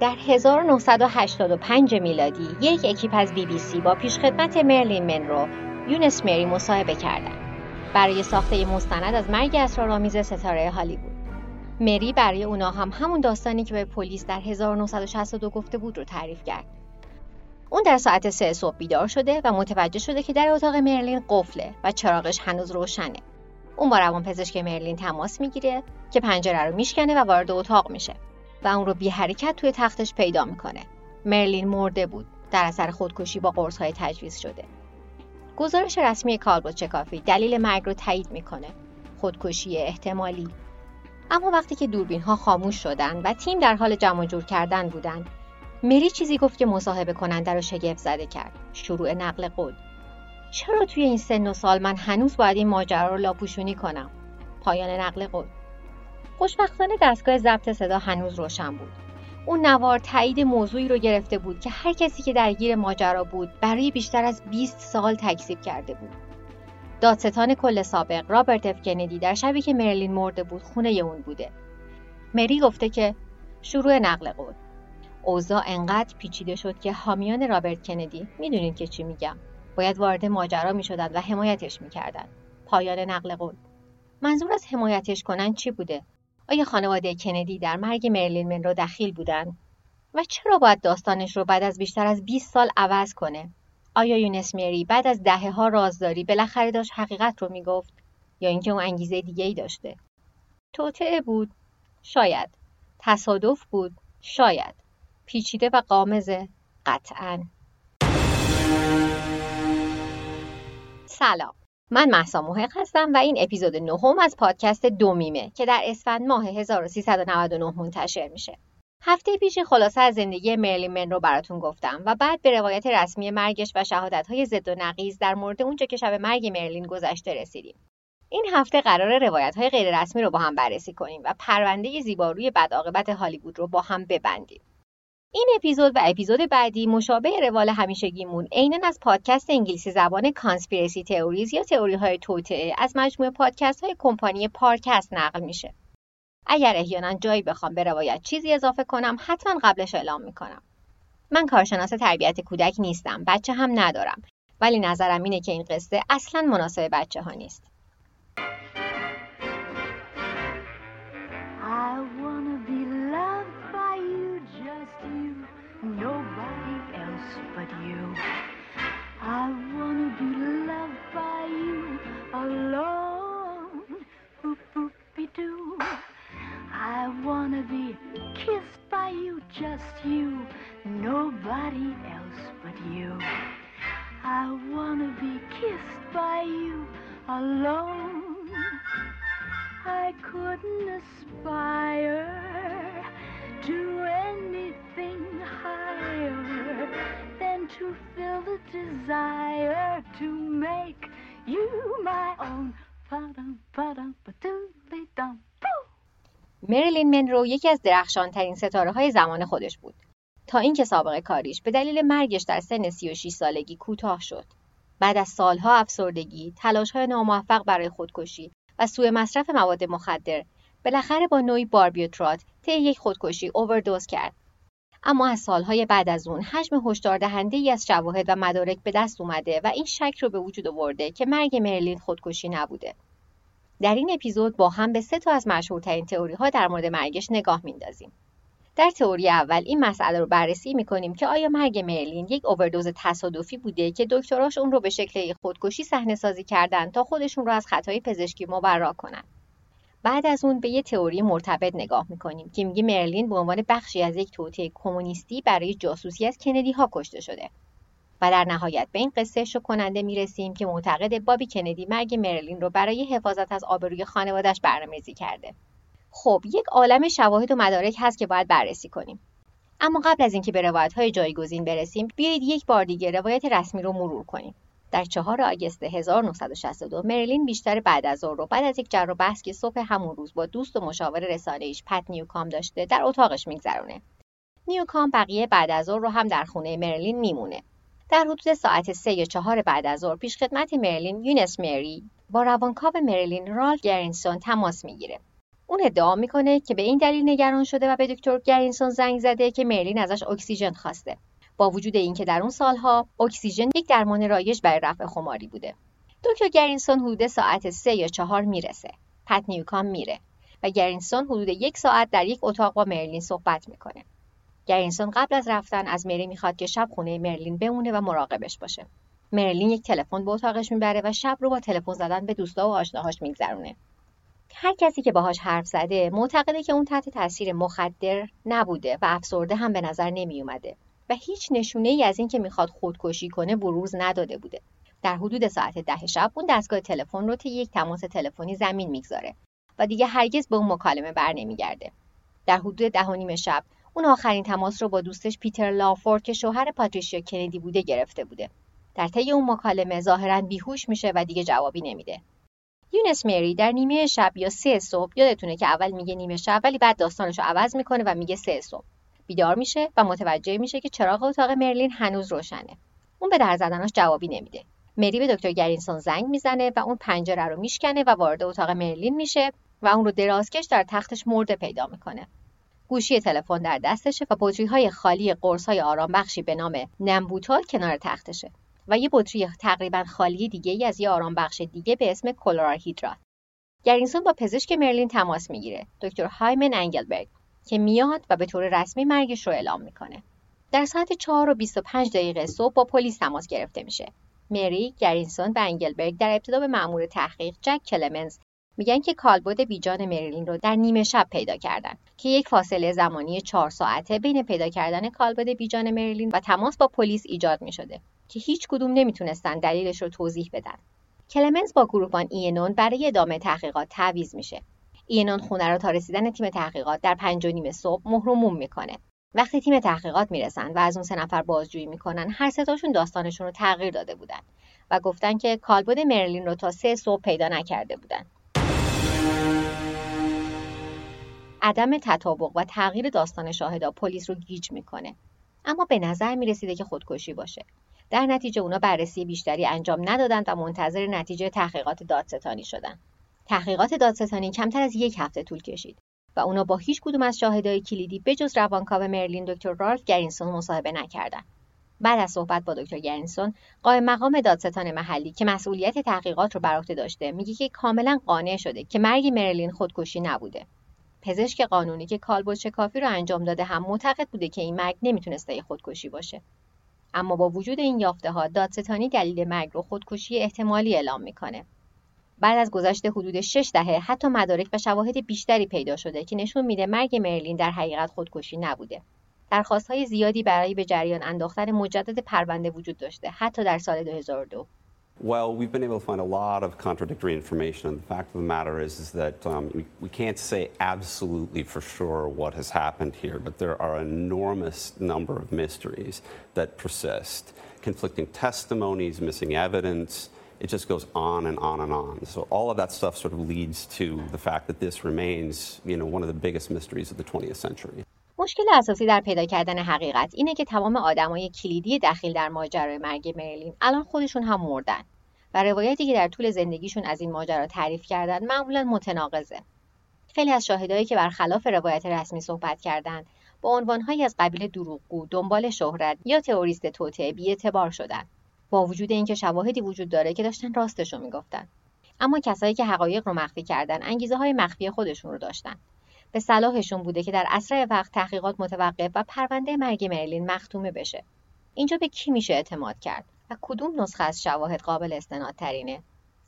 در 1985 میلادی یک اکیپ از بی بی سی با پیشخدمت مرلین منرو یونس مری مصاحبه کردند. برای ساخته مستند از مرگ اسرارآمیز ستاره هالیوود. مری برای اونا هم همون داستانی که به پلیس در 1962 گفته بود رو تعریف کرد. اون در ساعت سه صبح بیدار شده و متوجه شده که در اتاق مرلین قفله و چراغش هنوز روشنه. اون با روان پزشک مرلین تماس می‌گیره که پنجره رو میشکنه و وارد اتاق میشه. و اون رو بی حرکت توی تختش پیدا می‌کنه. مرلین مرده بود. در اثر خودکشی با قرص های تجویز شده. گزارش رسمی کالبوت چکافی دلیل مرگ رو تایید می‌کنه. خودکشی احتمالی. اما وقتی که دوربین ها خاموش شدن و تیم در حال جمع جور کردن بودن مری چیزی گفت که مصاحبه کننده رو شگفت زده کرد. شروع نقل قول. چرا توی این سن و سال من هنوز باید این ماجرا رو لاپوشونی کنم؟ پایان نقل قول. خوشبختانه دستگاه ضبط صدا هنوز روشن بود. اون نوار تایید موضوعی رو گرفته بود که هر کسی که درگیر ماجرا بود برای بیشتر از 20 سال تکذیب کرده بود. دادستان کل سابق رابرت اف کندی در شبی که مرلین مرده بود خونه اون بوده. مری گفته که شروع نقل قول. اوضاع انقدر پیچیده شد که حامیان رابرت کندی می‌دونید که چی میگم باید وارد ماجرا می‌شدند و حمایتش می‌کردند. پایان نقل قول. منظور از حمایتش کنن چی بوده؟ آیا خانواده کندی در مرگ مرلین منرو دخیل بودند و چرا باید داستانش رو بعد از بیشتر از 20 سال عوض کنه؟ آیا یونس مری بعد از دهه ها رازداری بالاخره داشت حقیقت رو می‌گفت؟ یا اینکه اون انگیزه دیگه ای داشته؟ توطعه بود. شاید. تصادف بود. شاید. پیچیده و قامزه قطعا. سلام. من محسا محق هستم و این اپیزود نهم از پادکست دومیمه که در اسفند ماه 1399 منتشر میشه هفته پیش خلاصه از زندگی مرلین من رو براتون گفتم و بعد به روایت رسمی مرگش و های ضد و نقیز در مورد اونجا که شب مرگ مرلین گذشته رسیدیم. این هفته قرار روایت های غیر رسمی رو با هم بررسی کنیم و پرونده زیباروی بدعاقبت هالیوود رو با هم ببندیم. این اپیزود و اپیزود بعدی مشابه روال همیشگیمون عینا از پادکست انگلیسی زبان کانسپیرسی تئوریز یا تئوری های توطعه از مجموعه پادکست های کمپانی پارکست نقل میشه. اگر احیانا جایی بخوام به روایت چیزی اضافه کنم حتما قبلش اعلام می‌کنم من کارشناس تربیت کودک نیستم بچه هم ندارم ولی نظرم اینه که این قصه اصلا مناسب بچه ها نیست I wanna be loved by you alone. Boop boopy doo. I wanna be kissed by you, just you, nobody else but you. I wanna be kissed by you alone. I couldn't aspire to anything higher. Than to feel the desire to make you my own. مریلین منرو یکی از درخشانترین ستاره های زمان خودش بود. تا اینکه سابقه کاریش به دلیل مرگش در سن 36 سالگی کوتاه شد. بعد از سالها افسردگی تلاش های ناموفق برای خودکشی و سوء مصرف مواد مخدر بالاخره با نوعی باربیوترات طی یک خودکشی اووردوز کرد. اما از سالهای بعد از اون حجم هشدار دهنده ای از شواهد و مدارک به دست اومده و این شک رو به وجود آورده که مرگ مرلین خودکشی نبوده در این اپیزود با هم به سه تا از مشهورترین تئوری ها در مورد مرگش نگاه میندازیم. در تئوری اول این مسئله رو بررسی می‌کنیم که آیا مرگ مرلین یک اووردوز تصادفی بوده که دکتراش اون رو به شکل خودکشی صحنه سازی کردن تا خودشون رو از خطای پزشکی مبرا کنن. بعد از اون به یه تئوری مرتبط نگاه می‌کنیم که میگه مرلین به عنوان بخشی از یک توطئه کمونیستی برای جاسوسی از کندی ها کشته شده. و در نهایت به این قصه شو کننده می‌رسیم که معتقد بابی کندی مرگ مرلین رو برای حفاظت از آبروی خانوادش برنامه‌ریزی کرده. خب یک عالم شواهد و مدارک هست که باید بررسی کنیم. اما قبل از اینکه به روایت های جایگزین برسیم بیایید یک بار دیگه روایت رسمی رو مرور کنیم. در 4 آگوست 1962 مرلین بیشتر بعد از ظهر رو بعد از یک جر و بحث که صبح همون روز با دوست و مشاور رسانه‌ایش پت نیوکام داشته در اتاقش میگذرونه. نیوکام بقیه بعد از ظهر رو هم در خونه مرلین میمونه. در حدود ساعت سه یا چهار بعد از ظهر پیش خدمت مرلین یونس مری با روانکاو مرلین رالف گرینسون تماس می‌گیره اون ادعا می‌کنه که به این دلیل نگران شده و به دکتر گرینسون زنگ زده که مرلین ازش اکسیژن خواسته با وجود اینکه در اون سالها اکسیژن یک درمان رایج برای رفع خماری بوده. دکتر گرینسون حدود ساعت سه یا چهار می‌رسه. پت نیوکام میره و گرینسون حدود یک ساعت در یک اتاق با مرلین صحبت می‌کنه. گرینسون قبل از رفتن از مری می‌خواد که شب خونه مرلین بمونه و مراقبش باشه. مرلین یک تلفن به اتاقش می‌بره و شب رو با تلفن زدن به دوستا و آشناهاش میگذرونه. هر کسی که باهاش حرف زده معتقده که اون تحت تاثیر مخدر نبوده و افسرده هم به نظر نمیومده و هیچ نشونه ای از اینکه می‌خواد خودکشی کنه بروز نداده بوده. در حدود ساعت ده شب اون دستگاه تلفن رو طی یک تماس تلفنی زمین می‌گذاره و دیگه هرگز به اون مکالمه بر نمیگرده در حدود ده و نیم شب اون آخرین تماس رو با دوستش پیتر لافورد که شوهر پاتریشیا کندی بوده گرفته بوده. در طی اون مکالمه ظاهرا بیهوش میشه و دیگه جوابی نمیده. یونس مری در نیمه شب یا سه صبح یادتونه که اول میگه نیمه شب ولی بعد داستانش رو عوض می‌کنه و میگه سه صبح. بیدار میشه و متوجه میشه که چراغ اتاق مرلین هنوز روشنه. اون به در زدناش جوابی نمیده. مری به دکتر گرینسون زنگ می‌زنه و اون پنجره رو میشکنه و وارد اتاق مرلین میشه و اون رو درازکش در تختش مرده پیدا می‌کنه. گوشی تلفن در دستشه و بطری های خالی قرص های آرام بخشی به نام نمبوتال کنار تختشه و یه بطری تقریبا خالی دیگه ای از یه آرام بخش دیگه به اسم کلوراهیدرات. گرینسون با پزشک مرلین تماس می‌گیره. دکتر هایمن انگلبرگ. که میاد و به طور رسمی مرگش رو اعلام می‌کنه در ساعت 4 و 25 دقیقه صبح با پلیس تماس گرفته میشه مری، گرینسون و انگلبرگ در ابتدا به مأمور تحقیق جک کلمنز میگن که کالبد بیجان مریلین رو در نیمه شب پیدا کردن که یک فاصله زمانی چهار ساعته بین پیدا کردن کالبد بیجان مریلین و تماس با پلیس ایجاد می شده که هیچ کدوم نمی‌تونستن دلیلش رو توضیح بدن. کلمنز با گروهبان اینون برای ادامه تحقیقات تعویض میشه. اینون خونه رو تا رسیدن تیم تحقیقات در پنج و نیم صبح مهر می‌کنه. وقتی تیم تحقیقات می‌رسن و از اون سه نفر بازجویی می‌کنن هر ستاشون داستانشون رو تغییر داده بودن و گفتن که کالبد مرلین رو تا سه صبح پیدا نکرده بودن. عدم تطابق و تغییر داستان شاهدا پلیس رو گیج می‌کنه. اما به نظر می‌رسیده که خودکشی باشه. در نتیجه اونا بررسی بیشتری انجام ندادند و منتظر نتیجه تحقیقات دادستانی شدند تحقیقات دادستانی کمتر از یک هفته طول کشید و اونا با هیچ کدوم از شاهدای کلیدی بجز روانکاو مرلین دکتر رالف گرینسون مصاحبه نکردند بعد از صحبت با دکتر گرینسون قائم مقام دادستان محلی که مسئولیت تحقیقات رو بر عهده داشته میگه که کاملا قانع شده که مرگ مرلین خودکشی نبوده. پزشک قانونی که کالبد کافی رو انجام داده هم معتقد بوده که این مرگ نمی‌تونسته خودکشی باشه. اما با وجود این یافته ها دادستانی دلیل مرگ رو خودکشی احتمالی اعلام می‌کنه. بعد از گذشت حدود 6 دهه حتی مدارک و شواهد بیشتری پیدا شده که نشون میده مرگ مرلین در حقیقت خودکشی نبوده درخواست های زیادی برای به جریان انداختن مجدد پرونده وجود داشته حتی در سال 2002 Well, we've been able to find a lot of contradictory information. And the fact of the matter is, is that um, we, can't say absolutely for sure what has happened here, but there are enormous number of mysteries that persist. Conflicting testimonies, missing evidence, it just goes on and on and on. So all of that stuff sort of leads to the fact that this remains, you know, one of the biggest mysteries of the 20th century. مشکل اساسی در پیدا کردن حقیقت اینه که تمام آدمای کلیدی دخیل در ماجرای مرگ مرلین الان خودشون هم مردن و روایتی که در طول زندگیشون از این ماجرا تعریف کردن معمولا متناقضه خیلی از شاهدایی که برخلاف روایت رسمی صحبت کردند با عنوانهایی از قبیل دروغگو دنبال شهرت یا تئوریست توطئه بیاعتبار شدن با وجود اینکه شواهدی وجود داره که داشتن راستشو می‌گفتن. اما کسایی که حقایق رو مخفی کردن انگیزه های مخفی خودشون رو داشتن. به صلاحشون بوده که در اسرع وقت تحقیقات متوقف و پرونده مرگ مرلین مختومه بشه. اینجا به کی میشه اعتماد کرد؟ و کدوم نسخه از شواهد قابل استناد ترینه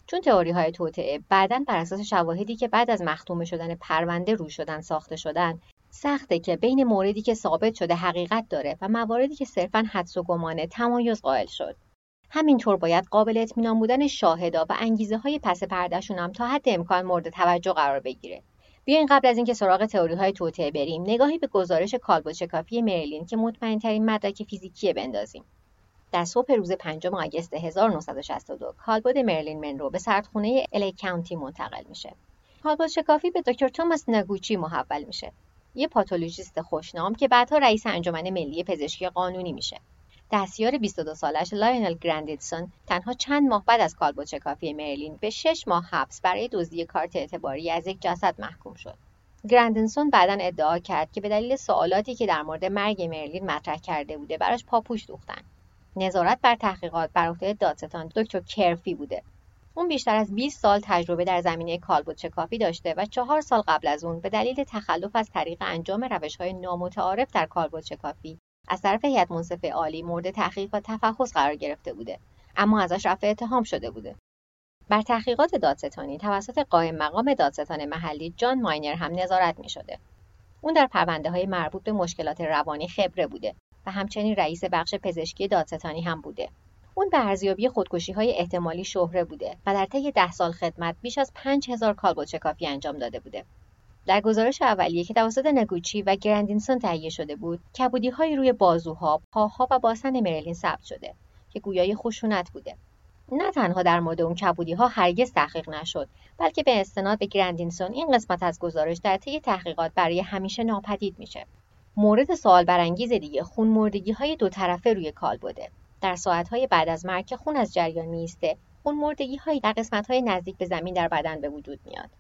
چون تئوری های توطعه بعدا بر اساس شواهدی که بعد از مختومه شدن پرونده رو شدن ساخته شدن سخته که بین موردی که ثابت شده حقیقت داره و مواردی که صرفا حدس و گمانه تمایز قائل شد. همینطور باید قابل اطمینان بودن شاهدا و انگیزه های پس پردهشون هم تا حد امکان مورد توجه قرار بگیره بیاین قبل از اینکه سراغ تئوری های توطئه بریم نگاهی به گزارش کالبد شکافی مرلین که مطمئن ترین مدرک فیزیکی بندازیم در صبح روز 5 آگوست 1962 کالبد مرلین منرو به سردخونه الی کانتی منتقل میشه. کالبد شکافی به دکتر توماس نگوچی محول میشه. یه پاتولوژیست خوشنام که بعدها رئیس انجمن ملی پزشکی قانونی میشه. دستیار 22 سالش لاینل گرندیسون تنها چند ماه بعد از کالبد شکافی مرلین به 6 ماه حبس برای دزدی کارت اعتباری از یک جسد محکوم شد. گرندیسون بعدا ادعا کرد که به دلیل سوالاتی که در مورد مرگ مرلین مطرح کرده بوده براش پاپوش دوختن نظارت بر تحقیقات بر عهده دادستان دکتر کرفی بوده اون بیشتر از 20 سال تجربه در زمینه کالبد شکافی داشته و چهار سال قبل از اون به دلیل تخلف از طریق انجام روش‌های نامتعارف در کالبد شکافی از طرف هیئت منصف عالی مورد تحقیق و تفحص قرار گرفته بوده اما ازش رفع اتهام شده بوده بر تحقیقات دادستانی توسط قائم مقام دادستان محلی جان ماینر هم نظارت می شده. اون در پرونده های مربوط به مشکلات روانی خبره بوده و همچنین رئیس بخش پزشکی دادستانی هم بوده. اون به ارزیابی خودکشی های احتمالی شهره بوده و در طی ده سال خدمت بیش از 5000 کالبد شکافی انجام داده بوده. در گزارش اولیه که توسط نگوچی و گرندینسون تهیه شده بود، کبودی های روی بازوها، پاها و باسن مرلین ثبت شده که گویای خشونت بوده. نه تنها در مورد اون کبودی ها هرگز تحقیق نشد بلکه به استناد به گرندینسون این قسمت از گزارش در طی تحقیقات برای همیشه ناپدید میشه. مورد سوال برانگیز دیگه خون مردگی های دو طرفه روی کال بوده. در ساعت های بعد از مرگ خون از جریان میسته خون مردگی هایی در قسمت های نزدیک به زمین در بدن به وجود میاد.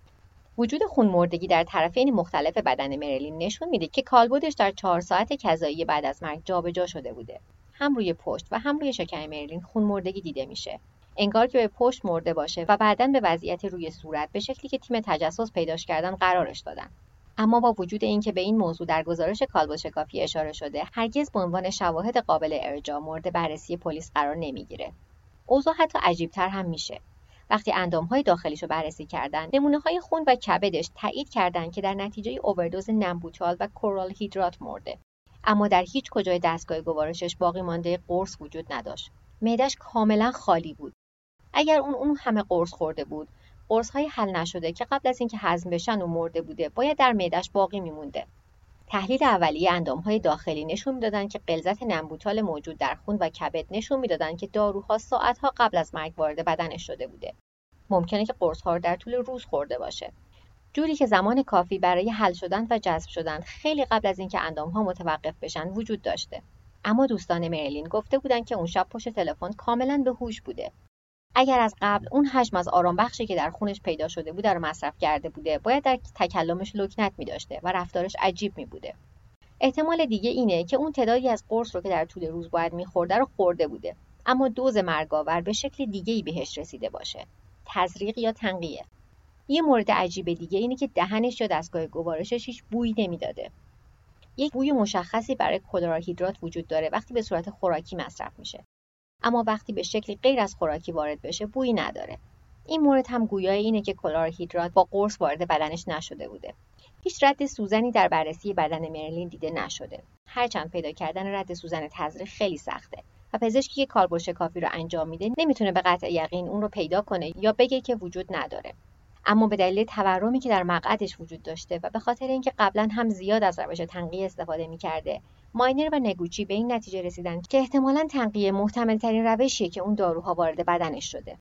وجود خون مردگی در طرفین مختلف بدن مرلین نشون میده که کالبدش در چهار ساعت کذایی بعد از مرگ جابجا شده بوده. هم روی پشت و هم روی شکم مرلین خون مردگی دیده میشه. انگار که به پشت مرده باشه و بعدا به وضعیت روی صورت به شکلی که تیم تجسس پیداش کردن قرارش دادن. اما با وجود اینکه به این موضوع در گزارش کالبد شکافی اشاره شده هرگز به عنوان شواهد قابل ارجاع مورد بررسی پلیس قرار نمی‌گیره. اوضاع حتی عجیبتر هم میشه. وقتی اندامهای داخلیش رو بررسی کردن نمونه های خون و کبدش تایید کردند که در نتیجه اووردوز نمبوتال و کورال هیدرات مرده. اما در هیچ کجای دستگاه گوارشش باقی مانده قرص وجود نداشت. معدش کاملا خالی بود. اگر اون اون همه قرص خورده بود قرص های حل نشده که قبل از اینکه هضم بشن و مرده بوده باید در معدش باقی میمونده. تحلیل اولیه اندام های داخلی نشون می‌دادند که غلظت نمبوتال موجود در خون و کبد نشون می‌دادند که داروها ساعتها قبل از مرگ وارد بدنش شده بوده. ممکنه که قرص ها رو در طول روز خورده باشه. جوری که زمان کافی برای حل شدن و جذب شدن خیلی قبل از اینکه اندام ها متوقف بشن وجود داشته. اما دوستان مرلین گفته بودند که اون شب پشت تلفن کاملا به هوش بوده. اگر از قبل اون حجم از آرام بخشی که در خونش پیدا شده بوده رو مصرف کرده بوده باید در تکلمش لکنت می داشته و رفتارش عجیب می بوده احتمال دیگه اینه که اون تعدادی از قرص رو که در طول روز باید میخورده رو خورده بوده. اما دوز مرگاور به شکل دیگه ای بهش رسیده باشه. تزریق یا تنقیه. یه مورد عجیب دیگه اینه که دهنش یا دستگاه گوارشش هیچ بویی نمی‌داده. یک بوی مشخصی برای کلراهیدرات وجود داره وقتی به صورت خوراکی مصرف میشه. اما وقتی به شکلی غیر از خوراکی وارد بشه بویی نداره. این مورد هم گویای اینه که کلارهیدرات با قرص وارد بدنش نشده بوده. هیچ رد سوزنی در بررسی بدن مرلین دیده نشده. هرچند پیدا کردن رد سوزن تزریق خیلی سخته و پزشکی که کالبد شکافی رو انجام میده نمی‌تونه به قطع یقین اون رو پیدا کنه یا بگه که وجود نداره. اما به دلیل تورمی که در مقعدش وجود داشته و به خاطر اینکه قبلا هم زیاد از روش تنقیه استفاده می‌کرده ماینر و نگوچی به این نتیجه رسیدند که احتمالا تنقیه محتمل ترین روشیه که اون داروها وارد بدنش شده.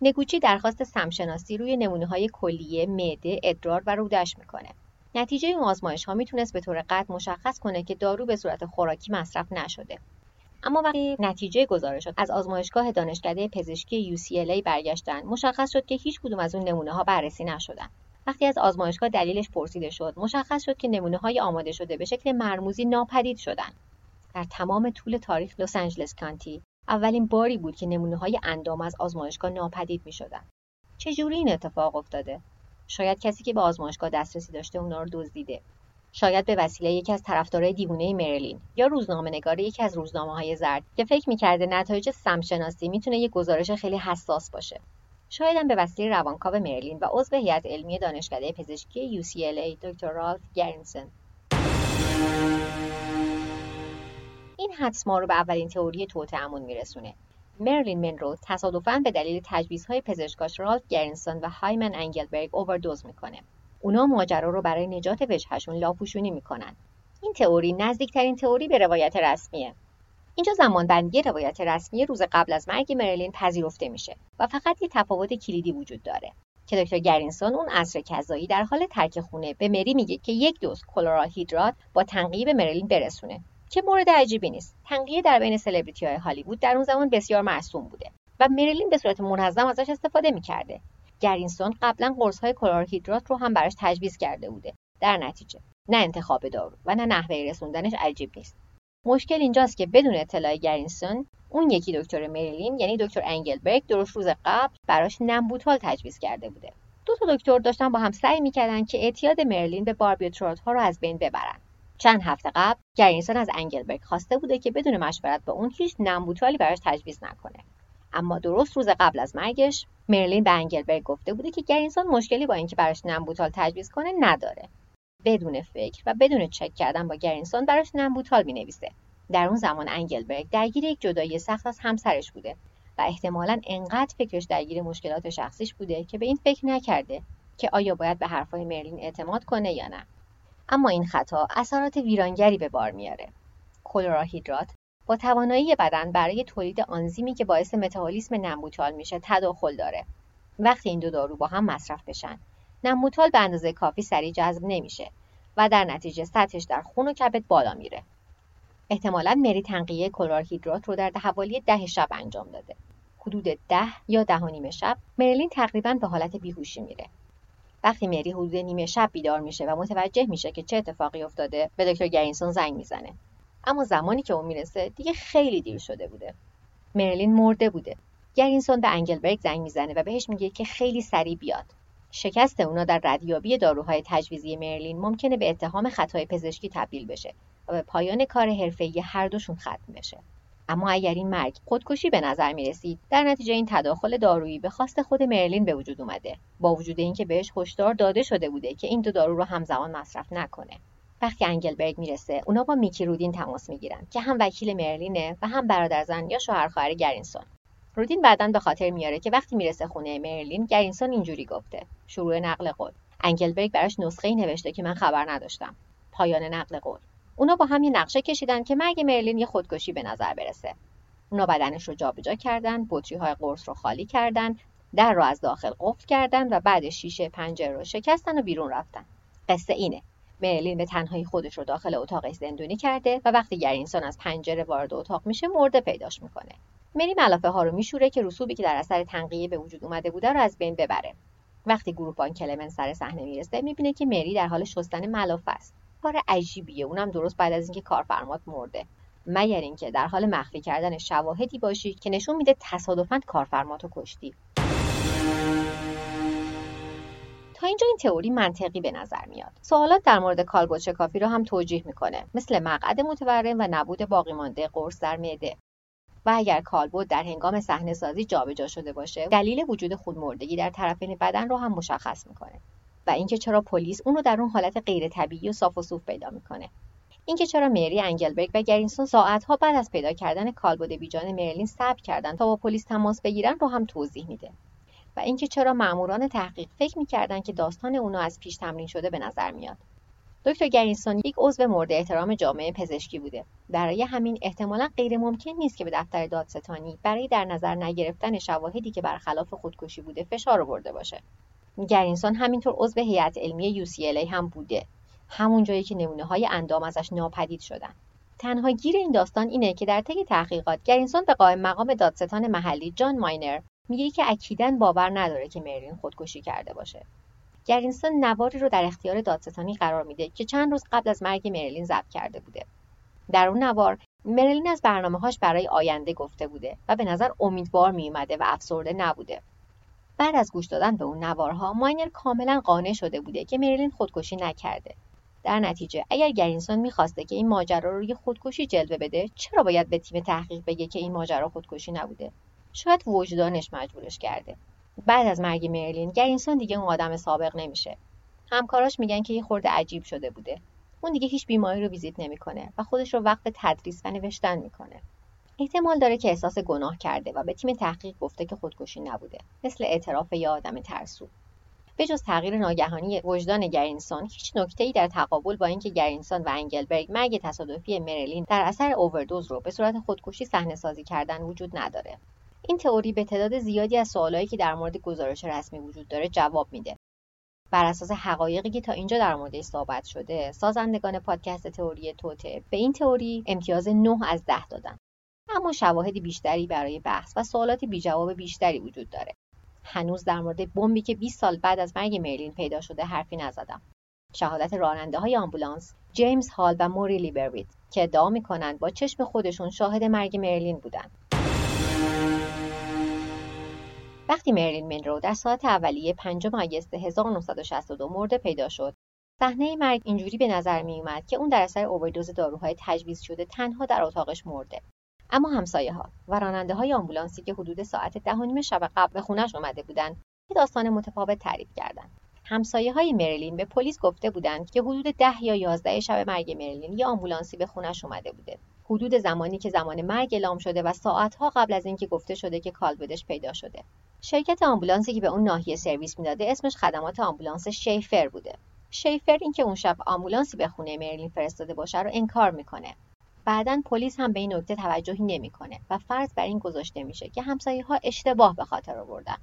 نگوچی درخواست سمشناسی روی نمونه های کلیه، معده، ادرار و رودش می‌کنه. نتیجه اون آزمایش ها می‌تونست به طور قطع مشخص کنه که دارو به صورت خوراکی مصرف نشده. اما وقتی نتیجه گزارش شد از آزمایشگاه دانشکده پزشکی UCLA برگشتن مشخص شد که هیچ کدوم از اون نمونه ها بررسی نشدن وقتی از آزمایشگاه دلیلش پرسیده شد مشخص شد که نمونه های آماده شده به شکل مرموزی ناپدید شدند در تمام طول تاریخ لس آنجلس کانتی اولین باری بود که نمونه های اندام از آزمایشگاه ناپدید می شدن. چجوری این اتفاق افتاده؟ شاید کسی که به آزمایشگاه دسترسی داشته اونا رو دزدیده. شاید به وسیله یکی از طرفدارای دیوونه مرلین یا روزنامه نگار یکی از روزنامه های زرد که فکر می‌کرده نتایج سمشناسی می‌تونه یک گزارش خیلی حساس باشه. شاید به وسیله روانکاو مرلین و عضو هیئت علمی دانشکده پزشکی UCLA دکتر رالف گرینسون این حدس ما رو به اولین تئوری توطئه‌مون میرسونه. مرلین منرو تصادفاً به دلیل تجویزهای پزشکاش رالف گرینسون و هایمن انگلبرگ اووردوز می‌کنه. اونا ماجرا رو برای نجات وجهشون لاپوشونی می‌کنن. این تئوری نزدیکترین تئوری به روایت رسمیه. اینجا زمانبندی روایت رسمی روز قبل از مرگ مرلین پذیرفته میشه و فقط یه تفاوت کلیدی وجود داره که دکتر گرینسون اون عصر کذایی در حال ترک خونه به مری میگه که یک دوز کلورال هیدرات با تنقیه به مرلین برسونه که مورد عجیبی نیست. تنقیه در بین سلبریتی های هالیوود در اون زمان بسیار مرسوم بوده و مرلین به صورت منظم ازش استفاده می‌کرده. گرینسون قبلا قرص های کلورال هیدرات رو هم براش تجویز کرده بوده در نتیجه نه انتخاب دارو و نه نحوه رسوندنش عجیب نیست. مشکل اینجاست که بدون اطلاع گرینسون اون یکی دکتر مریلین یعنی دکتر انگلبرگ درست روز قبل براش نمبوتال تجویز کرده بوده. دو تا دکتر داشتن با هم سعی می‌کردن که اعتیاد مرلین به باربیترات ها رو از بین ببرن. چند هفته قبل گرینسون از انگلبرگ خواسته بوده که بدون مشورت با اون هیچ نمبوتالی براش تجویز نکنه. اما درست روز قبل از مرگش مرلین به انگلبرگ گفته بوده که گرینسون مشکلی با اینکه براش نمبوتال تجویز کنه نداره. بدون فکر و بدون چک کردن با گرینسون براش نمبوتال می‌نویسه. در اون زمان انگلبرگ درگیر یک جدایی سخت از همسرش بوده و احتمالا انقدر فکرش درگیر مشکلات شخصیش بوده که به این فکر نکرده که آیا باید به حرفهای مرلین اعتماد کنه یا نه. اما این خطا اثرات ویرانگری به بار میاره کلوراهیدرات با توانایی بدن برای تولید آنزیمی که باعث متابولیسم نمبوتال میشه تداخل داره. وقتی این دو دارو با هم مصرف بشن نمبوتال به اندازه کافی سریع جذب نمیشه و در نتیجه سطحش در خون و کبد بالا میره. احتمالا مری تنقیه کلورهیدرات رو در حوالی ده شب انجام داده. حدود ده یا ده و نیم شب مرلین تقریبا به حالت بیهوشی میره. وقتی مری حدود نیمه شب بیدار میشه و متوجه میشه که چه اتفاقی افتاده به دکتر گرینسون زنگ می‌زنه. اما زمانی که اون می‌رسه دیگه خیلی دیر شده بوده. مرلین مرده بوده. گرینسون به انگلبرگ زنگ می‌زنه و بهش میگه که خیلی سریع بیاد. شکست اونا در ردیابی داروهای تجویزی مرلین ممکنه به اتهام خطای پزشکی تبدیل بشه و به پایان کار حرفه‌ای هر دوشون ختم بشه. اما اگر این مرگ خودکشی به نظر می رسید در نتیجه این تداخل دارویی به خواست خود مرلین به وجود اومده. با وجود اینکه بهش هشدار داده شده بوده که این دو دارو رو همزمان مصرف نکنه. وقتی انگلبرگ می‌رسه اونا با میکی رودین تماس می‌گیرن که هم وکیل مرلینه و هم برادرزن یا شوهر خواهر گرینسون. رودین بعدا به خاطر میاره که وقتی می‌رسه خونه مرلین گرینسون اینجوری گفته. شروع نقل قول. انگلبرگ براش نسخه نوشته که من خبر نداشتم. پایان نقل قول. اونا با هم یه نقشه کشیدن که مرگ مرلین یه خودکشی به نظر برسه. اونا بدنش رو جابجا کردن بطری های قرص رو خالی کردن در رو از داخل قفل کردن و بعد شیشه پنجره رو شکستن و بیرون رفتن. قصه اینه. مرلین به تنهایی خودش رو داخل اتاقش زندونی کرده و وقتی گرینسون از پنجره وارد اتاق میشه مرده پیداش می‌کنه. مری ملافه ها رو میشوره که رسوبی که در اثر تنقیه به وجود اومده بوده رو از بین ببره. وقتی گروپان کلمن سر صحنه می‌رسه می‌بینه که مری در حال شستن ملافه است. کار عجیبیه. اونم درست بعد از اینکه کارفرمات مرده. مگر اینکه در حال مخفی کردن شواهدی باشی که نشون میده تصادفا کارفرماتو کشتی. اینجا این تئوری منطقی به نظر میاد. سوالات در مورد کالبد کافی رو هم توجیه می‌کنه. مثل مقعد متورم و نبود باقی مانده قرص در معده. و اگر کالبد در هنگام صحنه سازی جابجا شده باشه دلیل وجود خودمردگی در طرفین بدن رو هم مشخص می‌کنه. و اینکه چرا پلیس اون رو در اون حالت غیر طبیعی و صاف و صوف پیدا می‌کنه. اینکه چرا مری انگلبرگ و گرینسون ساعتها بعد از پیدا کردن کالبد بیجان مرلین صبر کردن تا با پلیس تماس بگیرن رو هم توضیح میده. و اینکه چرا ماموران تحقیق فکر می‌کردن که داستان اونو از پیش تمرین شده به نظر میاد. دکتر گرینسون یک عضو مورد احترام جامعه پزشکی بوده. برای همین احتمالا غیر ممکن نیست که به دفتر دادستانی برای در نظر نگرفتن شواهدی که برخلاف خودکشی بوده فشار آورده باشه. گرینسون همینطور عضو هیئت علمی UCLA هم بوده. همون جایی که نمونه های اندام ازش ناپدید شدن. تنها گیر این داستان اینه که در طی تحقیقات گرینسون به قائم مقام دادستان محلی جان ماینر میگه که اکیداً باور نداره که مرلین خودکشی کرده باشه. گرینسون نواری رو در اختیار دادستانی قرار میده که چند روز قبل از مرگ مرلین ضبط کرده بوده. در اون نوار مرلین از برنامه‌هاش برای آینده گفته بوده و به نظر امیدوار میومده و افسرده نبوده. بعد از گوش دادن به اون نوارها ماینر کاملا قانع شده بوده که مرلین خودکشی نکرده. در نتیجه اگر گرینسون می‌خواسته که این ماجرا رو روی خودکشی جلوه بده چرا باید به تیم تحقیق بگه که این ماجرا خودکشی نبوده؟ شاید وجدانش مجبورش کرده. بعد از مرگ مرلین گرینسون دیگه اون آدم سابق نمیشه. همکاراش میگن که یه خورده عجیب شده بوده. اون دیگه هیچ بیماری رو ویزیت نمی‌کنه و خودش رو وقت تدریس و نوشتن می‌کنه. احتمال داره که احساس گناه کرده و به تیم تحقیق گفته که خودکشی نبوده مثل اعتراف یه آدم ترسو. به جز تغییر ناگهانی وجدان گرینسون هیچ نکته‌ای در تقابل با اینکه گرینسون و انگلبرگ مرگ تصادفی مرلین در اثر اووردوز رو به صورت خودکشی صحنه سازی کردن وجود نداره. این تئوری به تعداد زیادی از سوالایی که در مورد گزارش رسمی وجود داره جواب میده. بر اساس حقایقی که تا اینجا در موردش صحبت شده سازندگان پادکست تئوری توته به این تئوری امتیاز 9 از 10 دادن. اما شواهد بیشتری برای بحث و سوالات بی جواب بیشتری وجود داره. هنوز در مورد بمبی که 20 سال بعد از مرگ مرلین پیدا شده حرفی نزدم. شهادت راننده های آمبولانس جیمز هال و موری لیبرویت که ادعا می‌کنند با چشم خودشون شاهد مرگ مرلین بودند وقتی مرلین منرو در ساعت اولیه 5 آگوست 1962 مرده پیدا شد صحنه مرگ اینجوری به نظر می اومد که اون در اثر اووردوز داروهای تجویز شده تنها در اتاقش مرده. اما همسایه ها و راننده های آمبولانسی که حدود ساعت ده نیم شب قبل به خونش اومده بودند که داستان متفاوت تعریف کردند. همسایه های مرلین به پلیس گفته بودند که حدود ده یا یازده شب مرگ مرلین یه آمبولانسی به خونش اومده بوده. حدود زمانی که زمان مرگ اعلام شده و ساعتها قبل از اینکه گفته شده که کالبدش پیدا شده. شرکت آمبولانسی که به اون ناحیه سرویس می‌داده اسمش خدمات آمبولانس شیفر بوده. شیفر اینکه اون شب آمبولانسی به خونه مرلین فرستاده باشه رو انکار می‌کنه. بعدا پلیس هم به این نکته توجهی نمی‌کنه و فرض بر این گذاشته میشه که همسایه ها اشتباه به خاطر آوردن.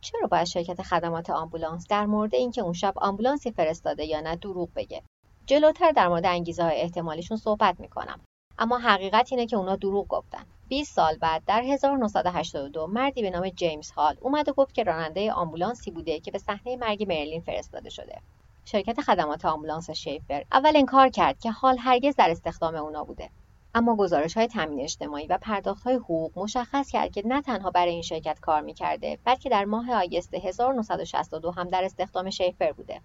چرا باید شرکت خدمات آمبولانس در مورد اینکه اون شب آمبولانسی فرستاده یا نه دروغ بگه؟ جلوتر در مورد انگیزه های احتمالیشون صحبت می‌کنم. اما حقیقت اینه که اونا دروغ گفتن. 20 سال بعد در 1982 مردی به نام جیمز هال اومد و گفت که راننده آمبولانسی بوده که به صحنه مرگ مرلین فرستاده شده. شرکت خدمات آمبولانس شیفر اول انکار کرد که حال هرگز در استخدام اونا بوده. اما گزارش های تامین اجتماعی و پرداخت های حقوق مشخص کرد که نه تنها برای این شرکت کار می‌کرده بلکه در ماه آگست 1962 هم در استخدام شیفر بوده.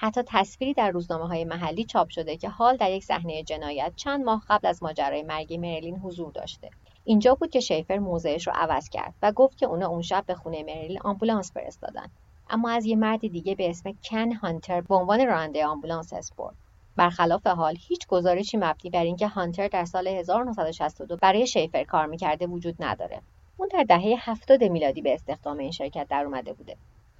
حتی تصویری در روزنامه های محلی چاپ شده که حال در یک صحنه جنایت چند ماه قبل از ماجرای مرگ مرلین حضور داشته. اینجا بود که شیفر موضعش رو عوض کرد و گفت که اونا اون شب به خونه مرلین آمبولانس فرستادن. اما از یه مرد دیگه به اسم کن هانتر به عنوان راننده آمبولانس اسپورت برخلاف حال هیچ گزارشی مبنی بر اینکه هانتر در سال 1962 برای شیفر کار می‌کرده وجود نداره. اون در دهه 70 میلادی به استخدام این شرکت در اومده بوده.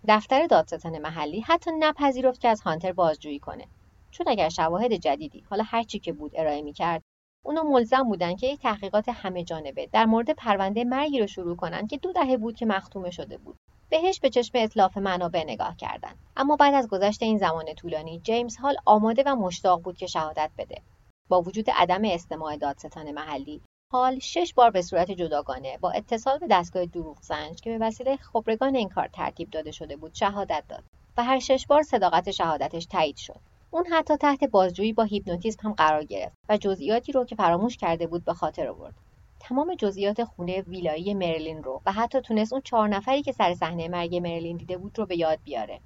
دفتر دادستان محلی حتی نپذیرفت که از هانتر بازجویی کنه. چون اگر شواهد جدیدی حالا هر چی که بود ارائه می‌کرد اونا ملزم بودن که یک تحقیقات همه جانبه در مورد پرونده مرگی رو شروع کنن که دو دهه بود که مختومه شده بود. بهش به چشم اطلاف منابع نگاه کردند اما بعد از گذشت این زمان طولانی جیمز هال آماده و مشتاق بود که شهادت بده. با وجود عدم استماع دادستان محلی حال شش بار به صورت جداگانه با اتصال به دستگاه دروغ سنج که به وسیله خبرگان این کار ترتیب داده شده بود شهادت داد و هر شش بار صداقت شهادتش تایید شد. اون حتی تحت بازجویی با هیپنوتیزم هم قرار گرفت و جزئیاتی رو که فراموش کرده بود به خاطر آورد. تمام جزئیات خونه ویلایی مرلین رو و حتی تونست اون چهار نفری که سر صحنه مرگ مرلین دیده بود رو به یاد بیاره.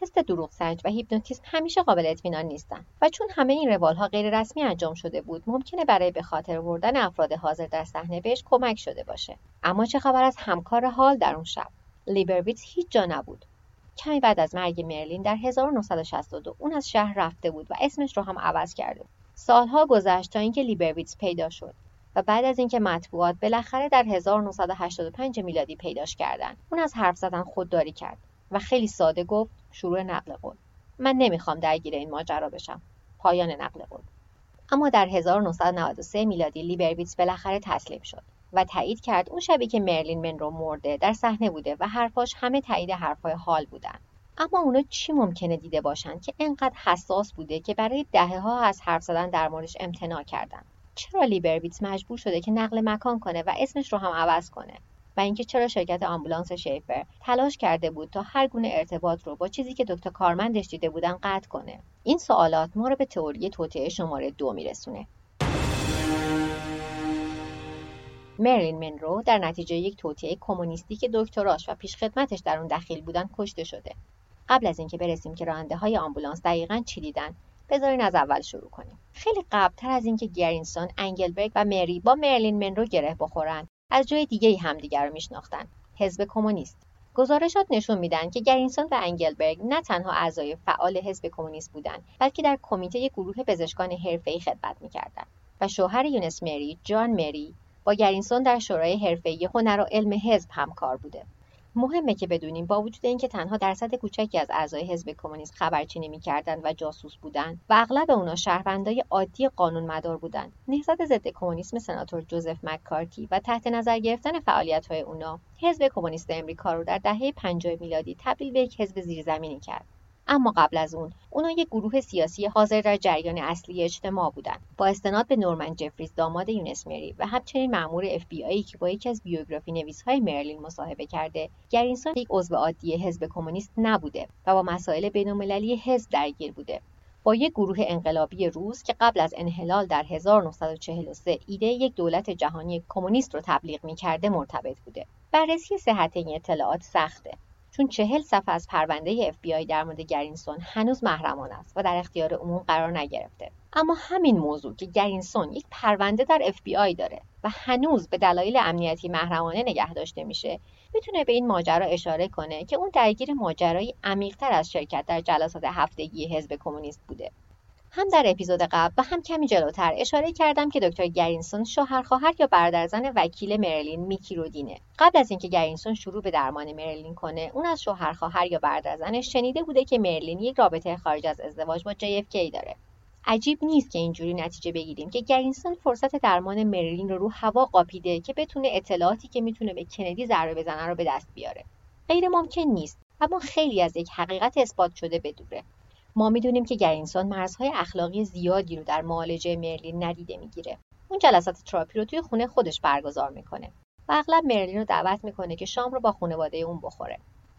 تست دروغ سنج و هیپنوتیزم همیشه قابل اطمینان نیستن و چون همه این روال ها غیر رسمی انجام شده بود ممکنه برای به خاطر بردن افراد حاضر در صحنه بهش کمک شده باشه. اما چه خبر از همکار حال در اون شب؟ لیبرویتس هیچ جا نبود. کمی بعد از مرگ مرلین در 1962 اون از شهر رفته بود و اسمش رو هم عوض کرده بود. سالها گذشت تا اینکه لیبرویتس پیدا شد و بعد از اینکه مطبوعات بالاخره در 1985 میلادی پیداش کردند اون از حرف زدن خودداری کرد و خیلی ساده گفت شروع نقل قول. من نمی‌خوام درگیر این ماجرا بشم. پایان نقل قول. اما در 1993 میلادی لیبرویتس بالاخره تسلیم شد و تایید کرد اون شبی که مرلین منرو مرده در صحنه بوده و حرفاش همه تایید حرفای حال بودن. اما اونا چی ممکنه دیده باشن که انقدر حساس بوده که برای دهه ها از حرف زدن در موردش امتناع کردن؟ چرا لیبرویتس مجبور شده که نقل مکان کنه و اسمش رو هم عوض کنه؟ و اینکه چرا شرکت آمبولانس شیفر تلاش کرده بود تا هر گونه ارتباط رو با چیزی که دکتر کارمندش دیده بودن قطع کنه. این سوالات ما رو به تئوری توطئه شماره دو میرسونه. مرلین منرو در نتیجه یک توطئه کمونیستی که دکتراش و پیشخدمتش در اون دخیل بودن کشته شده. قبل از اینکه برسیم که راننده های آمبولانس دقیقا چی دیدن بذارین از اول شروع کنیم. خیلی قبلتر از اینکه گرینسون انگلبرگ و مری با مرلین منرو گره بخورن. از جای دیگه همدیگر رو میشناختن. حزب کمونیست. گزارشات نشون میدن که گرینسون و انگلبرگ نه تنها اعضای فعال حزب کمونیست بودند بلکه در کمیته گروه پزشکان حرفه‌ای خدمت می‌کردند و شوهر یونس مری جان مری با گرینسون در شورای حرفه‌ای هنر و علم حزب همکار بوده. مهمه که بدونیم با وجود اینکه تنها درصد کوچکی از اعضای حزب کمونیست خبرچینی می‌کردند و جاسوس بودند و اغلب اونا شهروندای عادی قانون مدار بودند. نهضت ضد کمونیسم سناتور جوزف مککارتی و تحت نظر گرفتن فعالیت‌های اونا حزب کمونیست امریکا رو در دهه 50 میلادی تبدیل به یک حزب زیرزمینی کرد. اما قبل از اون اونا یک گروه سیاسی حاضر در جریان اصلی اجتماع بودند با استناد به نورمن جفریز داماد یونس مری و همچنین مأمور اف بی آی که با یکی از بیوگرافی نویس های مرلین مصاحبه کرده گرینسون یک عضو عادی حزب کمونیست نبوده و با مسائل بین‌المللی حزب درگیر بوده با یک گروه انقلابی روس که قبل از انحلال در 1943 ایده یک دولت جهانی کمونیست رو تبلیغ می‌کرده مرتبط بوده. بررسی صحت این اطلاعات سخته. چون چهل صفحه از پرونده FBI در مورد گرینسون هنوز محرمان است و در اختیار عموم قرار نگرفته. اما همین موضوع که گرینسون یک پرونده در FBI داره و هنوز به دلایل امنیتی محرمانه نگه داشته میشه می‌تونه به این ماجرا اشاره کنه که اون درگیر ماجرایی عمیقتر از شرکت در جلسات هفتگی حزب کمونیست بوده هم در اپیزود قبل و هم کمی جلوتر اشاره کردم که دکتر گرینسون شوهر خواهر یا برادرزن وکیل مرلین میکی رودینه قبل از اینکه گرینسون شروع به درمان مرلین کنه اون از شوهر خواهر یا برادرزنش شنیده بوده که مرلین یک رابطه خارج از ازدواج با JFK داره. عجیب نیست که اینجوری نتیجه بگیریم که گرینسون فرصت درمان مرلین رو رو هوا قاپیده که بتونه اطلاعاتی که می‌تونه به کندی ضربه بزنه رو به دست بیاره. غیر ممکن نیست اما خیلی از یک حقیقت اثبات شده بدوره. ما می‌دونیم که گرینسون مرزهای اخلاقی زیادی رو در معالجه مرلین ندیده می‌گیره. اون جلسات تراپی رو توی خونه خودش برگزار می‌کنه و اغلب مرلین رو دعوت می‌کنه که شام رو با خانواده اون بخوره.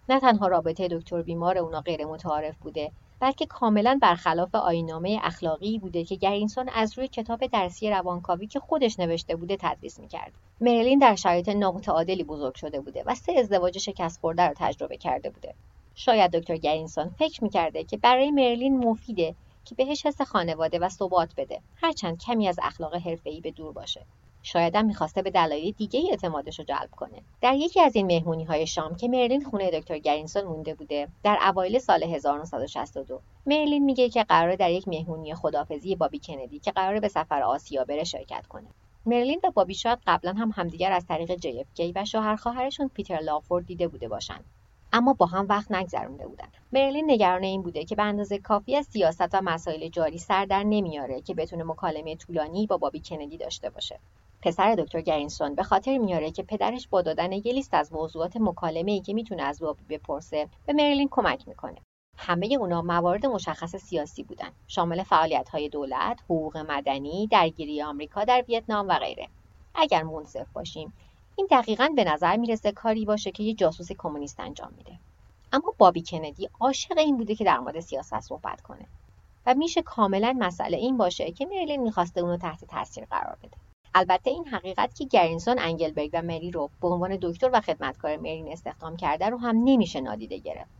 نه تنها رابطه دکتر بیمار اونا غیر متعارف بوده بلکه کاملا برخلاف آینامه اخلاقی بوده که گرینسون از روی کتاب درسی روانکاوی که خودش نوشته بوده تدریس می‌کرد. مرلین در شرایط نامتعادلی بزرگ شده بوده و سه ازدواج شکست خورده رو تجربه کرده بوده. شاید دکتر گرینسون فکر می‌کرده که برای مرلین مفیده که بهش حس خانواده و ثبات بده هرچند کمی از اخلاق حرفه‌ای به دور باشه. شاید هم می‌خواسته به دلایل دیگه ای اعتمادش رو جلب کنه. در یکی از این مهمونی های شام که مرلین خونه دکتر گرینسون مونده بوده در اوایل سال 1962 مرلین میگه که قراره در یک مهمونی خدافزی بابی کندی که قراره به سفر آسیا بره شرکت کنه. مرلین و بابی شاید قبلا هم همدیگر از طریق JFK و شوهر خواهرشون پیتر لافورد دیده بوده باشند اما با هم وقت نگذرونده بودن. مرلین نگران این بوده که به اندازه کافی از سیاست و مسائل جاری سر در نمیاره که بتونه مکالمه طولانی با بابی کندی داشته باشه. پسر دکتر گرینسون به خاطر میاره که پدرش با دادن یه لیست از موضوعات مکالمه ای که می‌تونه از بابی بپرسه به مرلین کمک می‌کنه. همه اونا موارد مشخص سیاسی بودن. شامل فعالیت های دولت، حقوق مدنی، درگیری آمریکا در ویتنام و غیره. اگر منصف باشیم این دقیقا به نظر می‌رسه کاری باشه که یه جاسوس کمونیست انجام میده. اما بابی کندی عاشق این بوده که در مورد سیاست صحبت کنه. و میشه کاملا مسئله این باشه که مرلین می‌خواسته اونو تحت تاثیر قرار بده. البته این حقیقت که گرینسون انگلبرگ و مری رو به عنوان دکتر و خدمتکار مرلین استخدام کرده رو هم نمیشه نادیده گرفت.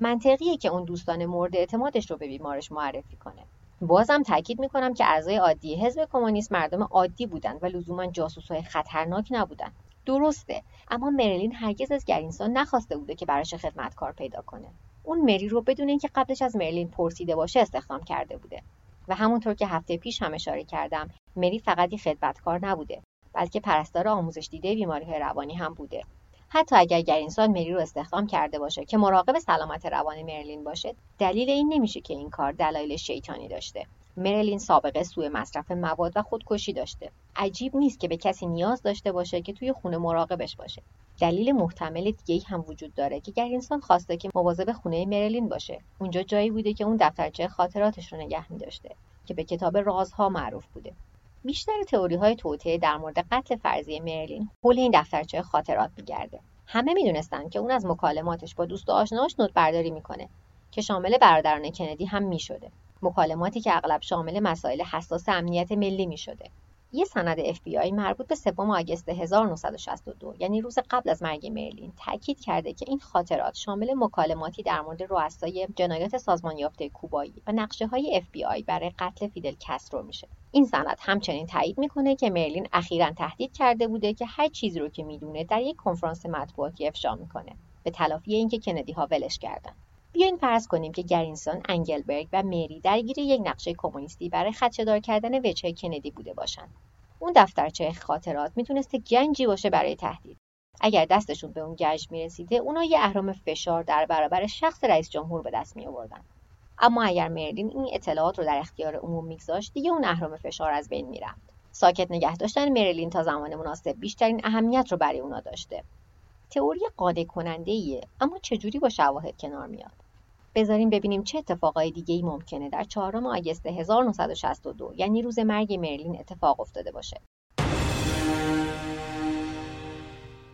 منطقیه که اون دوستان مورد اعتمادش رو به بیمارش معرفی کنه. بازم تاکید می‌کنم که اعضای عادی حزب کمونیست مردم عادی بودن و لزوما جاسوسهای خطرناک نبودن. درسته. اما مرلین هرگز از گرینسون نخواسته بوده که براش خدمتکار پیدا کنه. اون مری رو بدون اینکه قبلش از مرلین پرسیده باشه استخدام کرده بوده. و همونطور که هفته پیش هم اشاره کردم مری فقط یک خدمتکار نبوده بلکه پرستار آموزش دیده بیماری روانی هم بوده. حتی اگر گرینسون مری رو استخدام کرده باشه که مراقب سلامت روان مرلین باشه دلیل این نمیشه که این کار دلایل شیطانی داشته. مرلین سابقه سوء مصرف مواد و خودکشی داشته. عجیب نیست که به کسی نیاز داشته باشه که توی خونه مراقبش باشه. دلیل محتمل دیگه هم وجود داره که گرینسون خواسته که مواظب خونه مرلین باشه اونجا جایی بوده که اون دفترچه خاطراتش رو نگه می داشته که به کتاب رازها معروف بوده. بیشتر تئوری های توطئه در مورد قتل فرضی مرلین حول این دفترچه خاطرات میگرده. همه می‌دونستند که اون از مکالماتش با دوست و آشناش نوت برداری می‌کنه که شامل برادران کندی هم می‌شده. مکالماتی که اغلب شامل مسائل حساس امنیت ملی می شده. یه سند FBI مربوط به سوم آگست 1962 یعنی روز قبل از مرگ مرلین تاکید کرده که این خاطرات شامل مکالماتی در مورد رؤسای جنایات سازمان یافته کوبایی و نقشه های FBI برای قتل فیدل کسترو میشه این سند همچنین تایید می‌کنه که مرلین اخیرا تهدید کرده بوده که هر چیزی رو که می‌دونه در یک کنفرانس مطبوعاتی افشا می‌کنه به تلافی اینکه کندی ها ولش کردن بیاین فرض کنیم که گرینسون، انگلبرگ و مری درگیر یک نقشه کمونیستی برای خدشهدار کردن وجه کندی بوده باشند. اون دفترچه خاطرات می‌تونسته گنجی باشه برای تهدید. اگر دستشون به اون گنج می‌رسیده اونا یه اهرام فشار در برابر شخص رئیس جمهور به دست می آوردن. اما اگر مرلین این اطلاعات رو در اختیار عموم میگذاشت دیگه اون اهرام فشار از بین می‌رفت ساکت نگه داشتن مرلین تا زمان مناسب بیشترین اهمیت رو برای اونا داشته تئوری قانع کننده ایه اما چجوری با شواهد کنار میاد؟ بذاریم ببینیم چه اتفاقای دیگه ای ممکنه در چهارم آگست 1962 یعنی روز مرگ مرلین اتفاق افتاده باشه.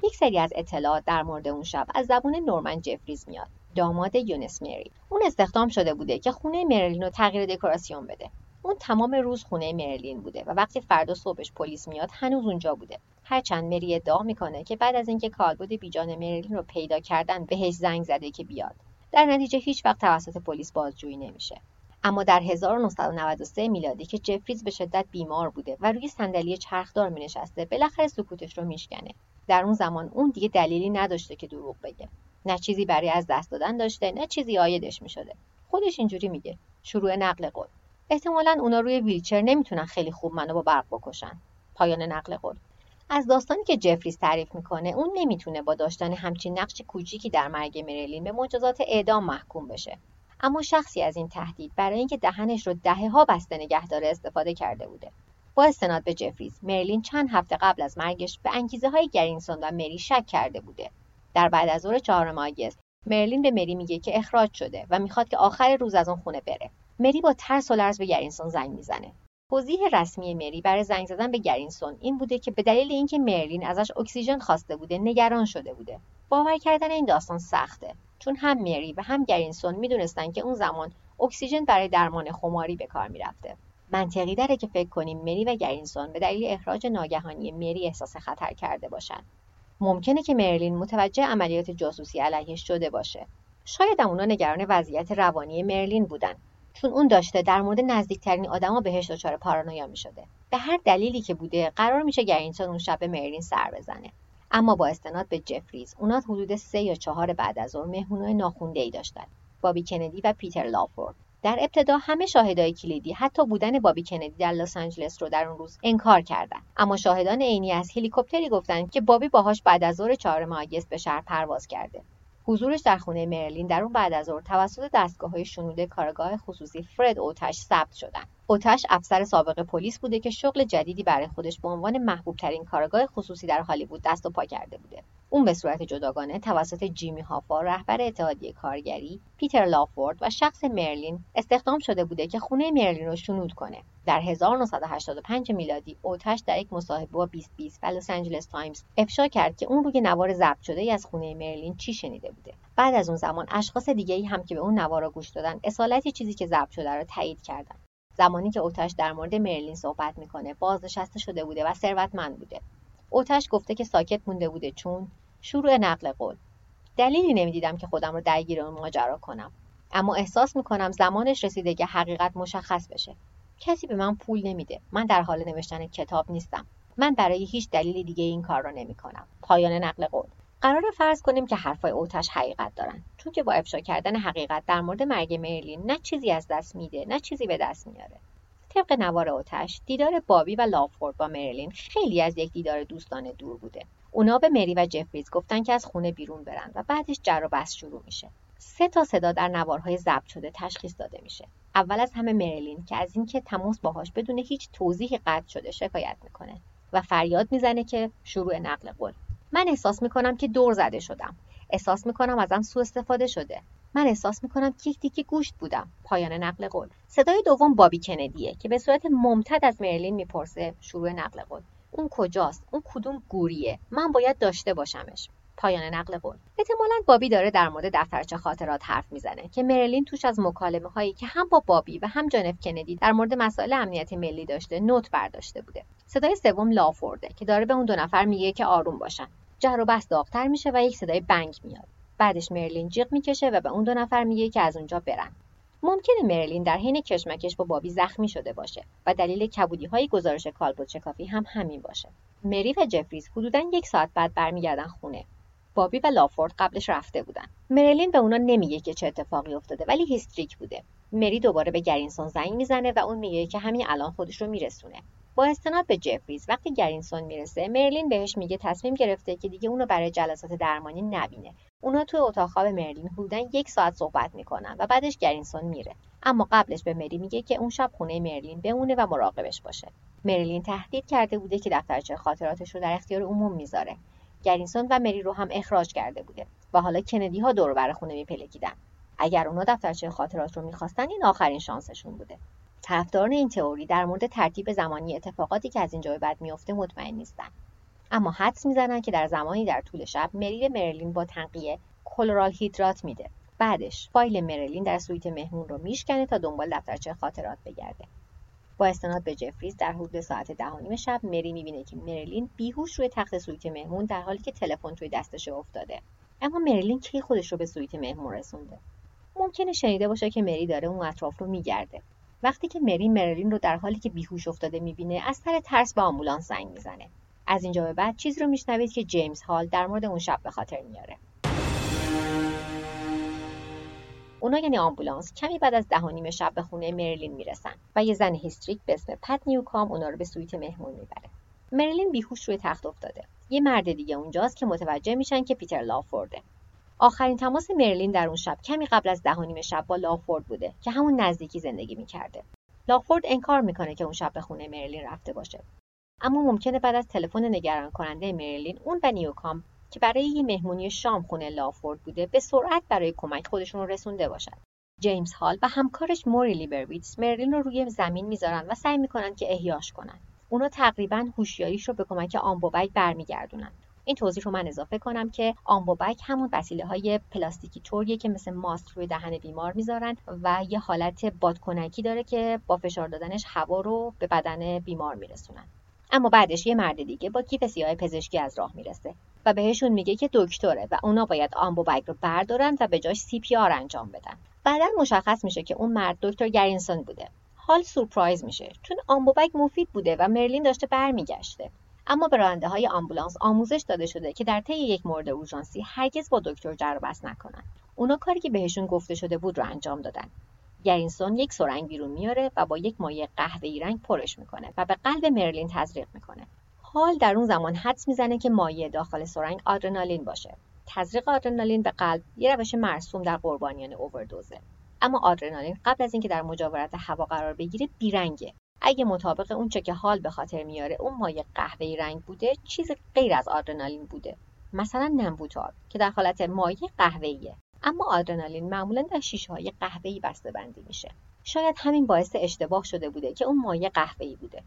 یک سری از اطلاعات در مورد اون شب از زبون نورمن جفریز میاد داماد یونس مری. اون استخدام شده بوده که خونه مرلین رو تغییر دکوراسیون بده. اون تمام روز خونه مرلین بوده و وقتی فردا صبحش پلیس میاد هنوز اونجا بوده. هرچند مری ادعا می‌کنه که بعد از اینکه کالبد بیجان مرلین رو پیدا کردن بهش زنگ زده که بیاد. در نتیجه هیچ وقت توسط پلیس بازجویی نمیشه. اما در 1993 میلادی که جفریز به شدت بیمار بوده و روی صندلی چرخدار می نشسته بالاخره سکوتش رو میشکنه. در اون زمان اون دیگه دلیلی نداشته که دروغ بگه. نه چیزی برای از دست دادن داشته نه چیزی آیدش می شده خودش اینجوری میگه. شروع نقل قول. احتمالا اونا روی ویلچر نمی‌تونن خیلی خوب منو با برق بکشن. پایان نقل قول. از داستانی که جفریز تعریف می‌کنه اون نمی‌تونه با داشتن همچین نقش کوچیکی در مرگ مریلین به مجازات اعدام محکوم بشه. اما شخصی از این تهدید برای اینکه دهنش رو دهه ها بسته نگه داره استفاده کرده بوده. با استناد به جفریز مرلین چند هفته قبل از مرگش به انگیزه های گرینسون و مری شک کرده بوده. در بعد از ظهر چهارم آگست مرلین به مری میگه که اخراج شده و می‌خواد که آخر روز از اون خونه بره. مری با ترس و لرز به گرینسون زنگ می‌زنه. توضیح رسمی مری برای زنگ زدن به گرینسون این بوده که به دلیل اینکه مرلین ازش اکسیژن خواسته بوده نگران شده بوده. باور کردن این داستان سخته. چون هم مری و هم گرینسون می‌دونستن که اون زمان اکسیژن برای درمان خماری به کار می‌رفته. منطقی داره که فکر کنیم مری و گرینسون به دلیل اخراج ناگهانی مری احساس خطر کرده باشن. ممکنه که مرلین متوجه عملیات جاسوسی علیهش شده باشه. شاید هم اونا نگران وضعیت روانی مرلین بودن. چون اون داشته در مورد نزدیکترین آدما بهش دچار پارانویا می شده. به هر دلیلی که بوده قرار میشه گرینسون اون شب به مرلین سر بزنه. اما با استناد به جفریز اونا حدود سه یا چهار بعد از ظهر مهمونای ناخونده ای داشتن بابی کندی و پیتر لافورد. در ابتدا همه شاهدای کلیدی حتی بودن بابی کندی در لس آنجلس رو در اون روز انکار کردند اما شاهدان عینی از هلیکوپتری گفتند که بابی باهاش بعد از ظهر چهارم آگست به شهر پرواز کرده. حضورش در خونه مرلین در اون بعد از ظهر توسط دستگاه های شنود کارآگاه خصوصی فرد اوتش ثبت شدند اوتش افسر سابق پلیس بوده که شغل جدیدی برای خودش به عنوان محبوب ترین کارآگاه خصوصی در هالیوود دست و پا کرده بوده. اون به صورت جداگانه توسط جیمی هافا رهبر اتحادیه کارگری پیتر لافورد و شخص مرلین استخدام شده بوده که خونه مرلین رو شنود کنه. در 1985 میلادی اوتش در یک مصاحبه با 2020 و لس آنجلس تایمز افشا کرد که اون روی نوار ضبط شده ای از خونه مرلین چی شنیده بوده. بعد از اون زمان اشخاص دیگه ای هم که به اون نوار گوش دادن اصالت چیزی که ضبط شده رو تایید کردن. زمانی که اوتش در مورد مرلین صحبت می‌کنه بازنشسته شده بوده و ثروتمند بوده. اوتش گفته که ساکت مونده بوده چون شروع نقل قول. دلیلی نمی‌دیدم که خودم رو درگیر اون ماجرا کنم. اما احساس می‌کنم زمانش رسیده که حقیقت مشخص بشه. کسی به من پول نمیده. من در حال نوشتن کتاب نیستم. من برای هیچ دلیل دیگه این کار را نمی‌کنم. پایان نقل قول. قرار فرض کنیم که حرفای اوتش حقیقت دارن. چون که با افشا کردن حقیقت در مورد مرگ مرلین نه چیزی از دست میده نه چیزی به دست میاره. طبق نوار اوتش دیدار بابی و لافورد با مرلین خیلی از یک دیدار دوستانه دور بوده. اونا به مری و جفریز گفتن که از خونه بیرون برن و بعدش جر و بحث شروع میشه. سه تا صدا در نوارهای ضبط شده تشخیص داده میشه. اول از همه مرلین که از اینکه تماس باهاش بدون هیچ توضیحی قطع شده شکایت می‌کنه و فریاد می‌زنه که شروع نقل قول. من احساس می‌کنم که دور زده شدم. احساس می‌کنم ازم سوء استفاده شده. من احساس می‌کنم که یک تیکه گوشت بودم. پایان نقل قول. صدای دوم بابی کندیه که به صورت ممتد از مرلین می‌پرسه شروع نقل قول. اون کجاست؟ اون کدوم گوریه. من باید داشته باشمش. پایان نقل قول. احتمالا بابی داره در مورد دفترچه خاطرات حرف می‌زنه که مرلین توش از مکالمه هایی که هم با بابی و هم جانف کندی در مورد مسائل امنیت ملی داشته نوت برداشته بوده. صدای سوم لافورده که داره به اون دو نفر میگه که آروم باشن. جر و بحث داغتر میشه و یک صدای بنگ میاد. بعدش مرلین جیغ می‌کشه و به اون دو نفر میگه که از اونجا برن. ممکنه مرلین در حین کشمکش با بابی زخمی شده باشه و دلیل کبودی های گزارش کالبد شکافی هم همین باشه. مری و جفریز حدودا یک ساعت بعد برمیگردن خونه. بابی و لافورد قبلش رفته بودن. مرلین به اونا نمیگه که چه اتفاقی افتاده ولی هیستریک بوده. مری دوباره به گرینسون زنگ می‌زنه و اون میگه که همین الان خودش رو میرسونه. با استناد به جفریز وقتی گرینسون می‌رسه مرلین بهش میگه تصمیم گرفته که دیگه اونو برای جلسات درمانی نبینه. اونا توی اتاق خواب مرلین حدودا یک ساعت صحبت می‌کنن و بعدش گرینسون میره. اما قبلش به مری میگه که اون شب خونه مرلین بمونه و مراقبش باشه. مرلین تهدید کرده بوده که دفترچه خاطراتش رو در اختیار عموم می‌ذاره. گرینسون و مری رو هم اخراج کرده بوده و حالا کندی ها دور بر خونه میپلکیدن. اگر اونا دفترچه خاطرات رو می‌خواستن این آخرین شانسشون بوده. طرفداران این تئوری در مورد ترتیب زمانی اتفاقاتی که از اینجا به بعد میفته مطمئن نیستن. اما حدس می‌زنن که در زمانی در طول شب مری به مرلین با تنقیه کلورال هیدرات میده. بعدش فایل مرلین در سویت مهمون رو میشکنه تا دنبال دفترچه خاطرات بگرده. با استناد به جفریز در حدود ساعت ده شب مری می‌بینه که مرلین بیهوش روی تخت سویت مهمون در حالی که تلفن توی دستش افتاده. اما مرلین کی خودش رو به سویت مهمون رسونده؟ ممکنه شنیده باشه که مری داره اون اطراف رو میگرده. وقتی که مری مرلین رو در حالی که بیهوش افتاده می‌بینه از سر ترس به آمبولانس زنگ می‌زنه. از اینجا به بعد چیزی رو میشنوید که جیمز هال در مورد اون شب به خاطر میاره. اونا یعنی آمبولانس کمی بعد از ده نیم شب به خونه مرلین می‌رسن و یه زن هیستریک به اسم پت نیوکام اونا رو به سویت مهمون می‌بره. مرلین بیهوش روی تخت افتاده. یه مرد دیگه اونجاست که متوجه میشن که پیتر لافورده. آخرین تماس مرلین در اون شب کمی قبل از ده نیم شب با لافورد بوده که همون نزدیکی زندگی می‌کرده. لافورد انکار می‌کنه که اون شب به خونه مرلین رفته باشه. اما ممکنه بعد از تلفن نگران کننده مرلین اون و نیوکام که برای یه مهمونی شام خونه لافورد بوده به سرعت برای کمک خودشون رو رسونده باشن. جیمز هال و همکارش موری لیبرویتس مرلین رو روی زمین می‌ذارن و سعی می‌کنن که احیاش کنن. اونا تقریبا هوشیاریش رو به کمک آمبوبک برمیگردونن. این توضیح رو من اضافه کنم که ambu bag همون وسیله های پلاستیکی طوریه که مثل ماسک روی دهن بیمار می‌ذارن و یه حالت بادکنکی داره که با فشار دادنش هوا رو به بدن بیمار میرسونن. اما بعدش یه مرد دیگه با کیف سیاه پزشکی از راه می‌رسه و بهشون میگه که دکتره و اونا باید آمبوبک رو بردارن و به جاش CPR انجام بدن. بعدا مشخص میشه که اون مرد دکتر گرینسون بوده. هال سورپرایز میشه. چون ambu bag مفید بوده و مرلین داشته برمیگشته. اما به راننده های آمبولانس آموزش داده شده که در طی یک مورد اورژانسی هرگز با دکتر جر بس نکنن اونا کاری که بهشون گفته شده بود رو انجام دادن. گرینسون یک سرنگ بیرون میاره و با یک مایع قهوه‌ای رنگ پرش می‌کنه و به قلب مرلین تزریق می‌کنه. حال در اون زمان حدس می‌زنه که مایع داخل سرنگ آدرنالین باشه. تزریق آدرنالین به قلب یه روش مرسوم در قربانیان اووردوزه. اما آدرنالین قبل از اینکه در مجاورت هوا قرار بگیره بیرنگه. اگه مطابق اون چه که حال به خاطر میاره اون مایع قهوه‌ای رنگ بوده چیز غیر از آدرنالین بوده. مثلا نمبوتار که در حالت مایع قهوه‌ایه. اما آدرنالین معمولا در شیشه های قهوه‌ای بسته بندی میشه. شاید همین باعث اشتباه شده بوده که اون مایع قهوه‌ای بوده.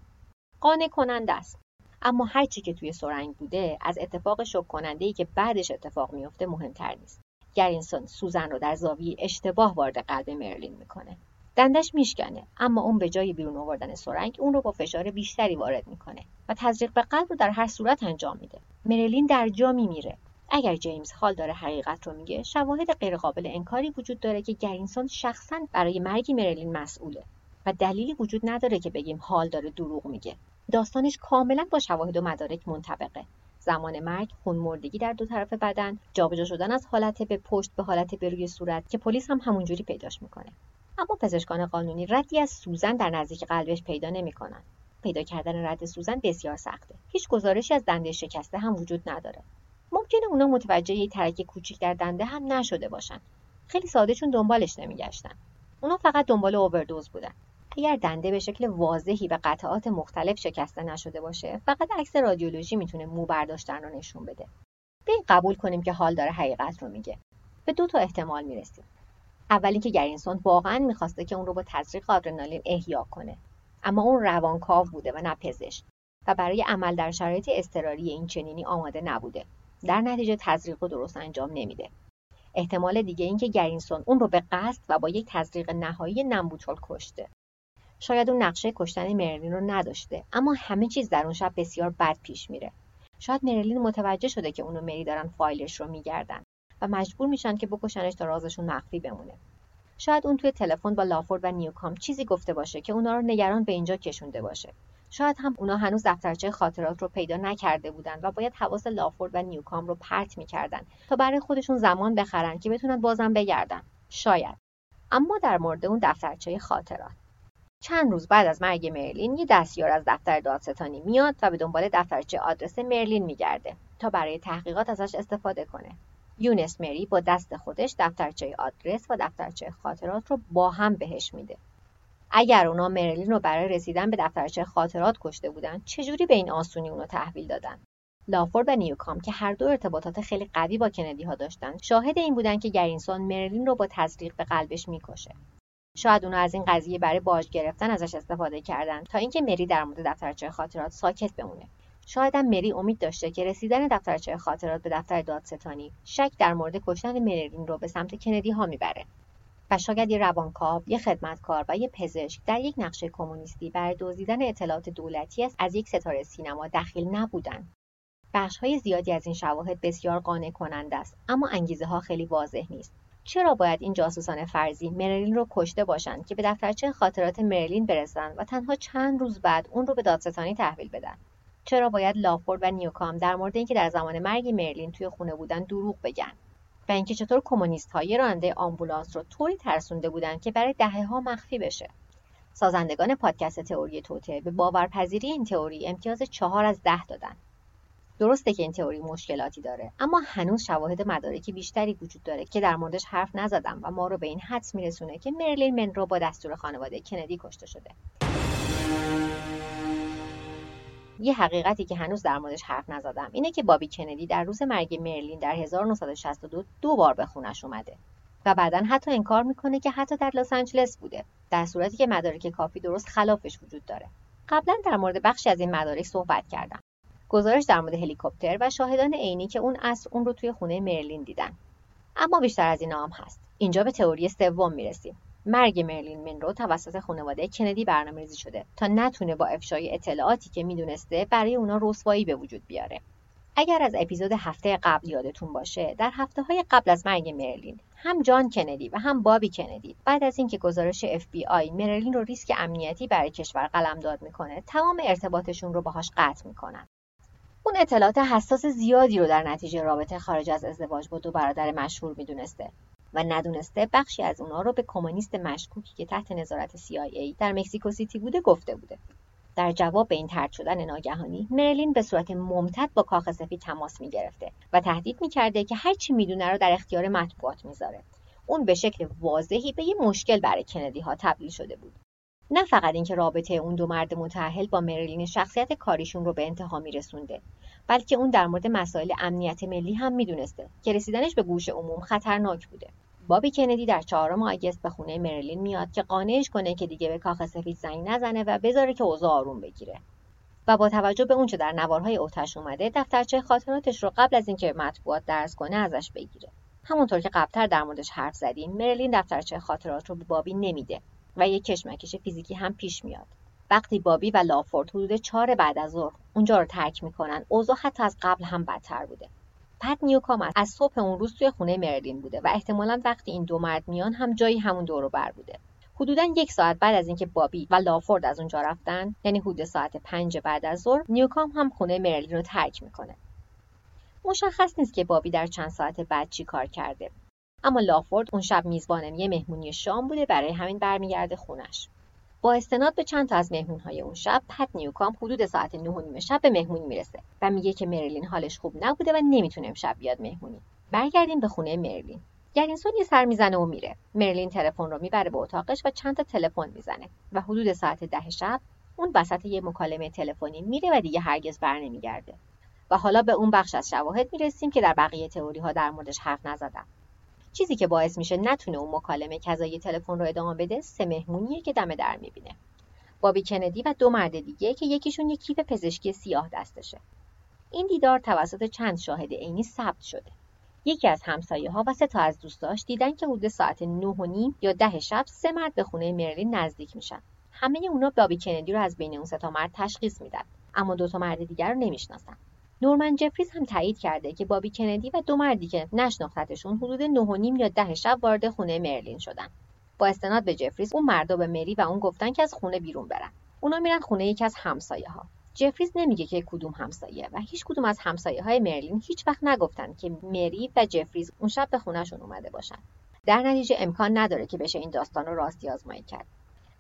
قانع کننده است. اما هرچی که توی سرنگ بوده از اتفاق شک کننده ای که بعدش اتفاق میفته مهمتر نیست. گرینسون سوزن رو در زاویه اشتباه وارد قلب مرلین می‌کنه. دندش میشکنه. اما اون به جای بیرون آوردن سرنگ اون رو با فشار بیشتری وارد می‌کنه و تزریق به قلب رو در هر صورت انجام میده. مرلین در جا میمیره. اگر جیمز هال داره حقیقت رو میگه شواهد غیرقابل انکاری وجود داره که گرینسون شخصا برای مرگ مرلین مسئوله و دلیلی وجود نداره که بگیم هال داره دروغ میگه. داستانش کاملا با شواهد و مدارک منطبقه. زمان مرگ خونمردگی در دو طرف بدن جابجا شدن از حالت به پشت به حالت به روی صورت که پلیس هم همونجوری پیداش می‌کنه. اما پزشکان قانونی ردی از سوزن در نزدیک قلبش پیدا نمی‌کنن. پیدا کردن رد سوزن بسیار سخته. هیچ گزارشی از دنده شکسته هم وجود نداره. ممکنه اونا متوجه یه ترک کوچیک در دنده هم نشده باشن. خیلی ساده چون دنبالش نمیگشتن. اونا فقط دنبال اووردوز بودن. اگر دنده به شکل واضحی به قطعات مختلف شکسته نشده باشه فقط عکس رادیولوژی می‌تونه مو برداشتن رو نشون بده. این قبول کنیم که حال داره حقیقت رو میگه. به دو تا احتمال می‌رسیم. اولی که گرینسون واقعا می‌خواسته که اون رو با تزریق آدرنالین احیا کنه. اما اون روانکاو بوده و نه پزشک و برای عمل در شرایط اضطراری این چنینی آماده نبوده. در نتیجه تزریق رو درست انجام نمیده. احتمال دیگه این که گرینسون اون رو به قصد و با یک تزریق نهایی نمبوتول کشته. شاید اون نقشه کشتن مرلین رو نداشته اما همه چیز در اون شب بسیار بد پیش میره. شاید مرلین متوجه شده که اونو مری دارن فایلش رو میگردن. و مجبور میشن که بکشنش تا رازشون مخفی بمونه. شاید اون توی تلفن با لافورد و نیوکام چیزی گفته باشه که اونا رو نگران به اینجا کشونده باشه. شاید هم اونا هنوز دفترچه خاطرات رو پیدا نکرده بودن و باید حواس لافورد و نیوکام رو پرت می‌کردن تا برای خودشون زمان بخرن که بتونن بازم بگردن. شاید. اما در مورد اون دفترچه خاطرات. چند روز بعد از مرگ مرلین یه دستیار از دفتر دادستانی میاد و به دنبال دفترچه آدرس مرلین میگرده تا برای تحقیقات ازش استفاده کنه. یونس مری با دست خودش دفترچه آدرس و دفترچه خاطرات رو با هم بهش میده. اگر اونا مرلین رو برای رسیدن به دفترچه خاطرات کشته بودن چجوری به این آسونی اونو تحویل دادن؟ لافورد و نیوکام که هر دو ارتباطات خیلی قوی با کندی ها داشتن شاهد این بودن که گرینسون مرلین رو با تزریق به قلبش می‌کشه. شاید اونا از این قضیه برای باج گرفتن ازش استفاده کردن تا اینکه مری در مورد دفترچه خاطرات ساکت بمونه. شاید هم مری امید داشته که رسیدن دفترچه خاطرات به دفتر دادستانی شک در مورد کشتن مرلین رو به سمت کندی ها می‌بره و شاید یه روانکاو، یه خدمتکار و یه پزشک در یک نقشه کمونیستی برای دزدیدن اطلاعات دولتی است از یک ستاره سینما دخیل نبودند. بخش های زیادی از این شواهد بسیار قانع کننده است اما انگیزه ها خیلی واضح نیست. چرا باید این جاسوسان فرضی مرلین رو کشته باشند که به دفترچه خاطرات مرلین برسند و تنها چند روز بعد اون رو به دادستانی تحویل بدن؟ چرا باید لافورد و نیوکام در مورد اینکه در زمان مرگ مرلین توی خونه بودن دروغ بگن؟ و اینکه چطور کمونیست ها یه راننده آمبولانس رو طوری ترسونده بودند که برای دهه ها مخفی بشه؟ سازندگان پادکست تئوری توته به باورپذیری این تئوری امتیاز چهار از ده دادن. درسته که این تئوری مشکلاتی داره اما هنوز شواهد مدارکی بیشتری وجود داره که در موردش حرف نزدم و ما رو به این حدس میرسونه که مرلین منرو با دستور خانواده کندی کشته شده. یه حقیقتی که هنوز در موردش حرف نزدم اینه که بابی کندی در روز مرگ مرلین در 1962 دو بار به خونش اومده و بعدا حتی انکار می‌کنه که حتی در لس آنجلس بوده در صورتی که مدارک کافی درست خلافش وجود داره. قبلا در مورد بخشی از این مدارک صحبت کردم. گزارش در مورد هلیکوپتر و شاهدان عینی که اون عصر اون رو توی خونه مرلین دیدن. اما بیشتر از این هم هست. اینجا به تئوری سوم می‌رسیم. مرگ مرلین منرو توسط خانواده کندی برنامه‌ریزی شده تا نتونه با افشای اطلاعاتی که می‌دونسته برای اونا رسوایی به وجود بیاره. اگر از اپیزود هفته قبل یادتون باشه در هفته های قبل از مرگ مرلین هم جان کندی و هم بابی کندی بعد از اینکه گزارش FBI مرلین رو ریسک امنیتی برای کشور قلمداد می‌کنه تمام ارتباطشون رو باهاش قطع می‌کنن. اون اطلاعات حساس زیادی رو در نتیجه رابطه خارج از ازدواج با دو برادر مشهور می‌دونسته. و ندونسته بخشی از اونا رو به کمونیست مشکوکی که تحت نظارت CIA در مکزیکو سیتی بوده گفته بوده. در جواب به این ترد شدن ناگهانی مرلین به صورت ممتد با کاخ سفید تماس می گرفته و تهدید می کرده که هر چی می‌دونه رو در اختیار مطبوعات می‌ذاره. اون به شکل واضحی به یه مشکل برای کندی ها تبدیل شده بود. نه فقط اینکه رابطه اون دو مرد متأهل با مرلین شخصیت کاریشون رو به انتها میرسونده بلکه اون در مورد مسائل امنیت ملی هم می‌دونسته که رسیدنش به گوش عموم خطرناک بوده. بابی کندی در چهارم آگست به خونه مرلین میاد که قانعش کنه که دیگه به کاخ سفید زنگ نزنه و بذاره که اوضاع آروم بگیره. و با توجه به اونچه در نوارهای اوتش اومده دفترچه خاطراتش رو قبل از اینکه مطبوعات درس کنه ازش بگیره. همونطور که قبلتر در موردش حرف زدیم مرلین دفترچه خاطرات رو به بابی نمیده و یک کشمکش فیزیکی هم پیش میاد. وقتی بابی و لافورد حدود چهار بعد از ظهر اونجا رو ترک می‌کنن اوضاع حتی از قبل هم بدتر بوده. پد نیوکام از صبح اون روز توی خونه مرلین بوده و احتمالا وقتی این دو مرد میان هم جایی همون دورو بر بوده. حدودا یک ساعت بعد از اینکه بابی و لافورد از اونجا رفتن یعنی حدود ساعت پنج بعد از ظهر نیوکام هم خونه مرلین رو ترک می‌کنه. مشخص نیست که بابی در چند ساعت بعد چی کار کرده. اما لافورد اون شب میزبان یه مهمونی شام بوده برای همین برمیگرده خونش. با استناد به چند تا از مهمونهای اون شب پت نیوکام حدود ساعت نه و نیم شب به مهمونی می‌رسه و میگه که مرلین حالش خوب نبوده و نمی‌تونه امشب بیاد مهمونی. برگردیم به خونه مرلین گرینسون یه سر می‌زنه و میره. مرلین تلفن رو می‌بره به اتاقش و چند تا تلفن می‌زنه و حدود ساعت ده شب اون وسط یه مکالمه تلفنی میره و دیگه هرگز بر نمیگرده. و حالا به اون بخش از شواهد می‌رسیم که در بقیه تئوری ها در موردش حرف نزدم چیزی که باعث میشه نتونه اون مکالمه کذایی تلفن رو ادامه بده سه مهمونیه که دم در می‌بینه. بابی کندی و دو مرد دیگه که یکیشون یک کیف پزشکی سیاه دستشه. این دیدار توسط چند شاهد عینی ثبت شده. یکی از همسایه ها و سه تا از دوستاش دیدن که حدود ساعت نه و نیم یا ده شب سه مرد به خونه مرلین نزدیک میشن. همه اونا بابی کندی رو از بین اون سه تا مرد تشخیص میدن اما دو تا مرد دیگر رو نمی‌شناسن. نورمن جفریز هم تایید کرده که بابی کندی و دو مردی که نشناختتشون حدود نه و نیم یا ده شب وارد خونه مرلین شدن. با استناد به جفریز اون مردا به مری و اون گفتن که از خونه بیرون برن. اونا میرن خونه یکی از همسایه ها جفریز نمیگه که کدوم همسایه و هیچ کدوم از همسایه های مرلین هیچ وقت نگفتن که مری و جفریز اون شب به خونهشون اومده باشن. در نتیجه امکان نداره که بشه این داستان رو راستی آزمایی کرد.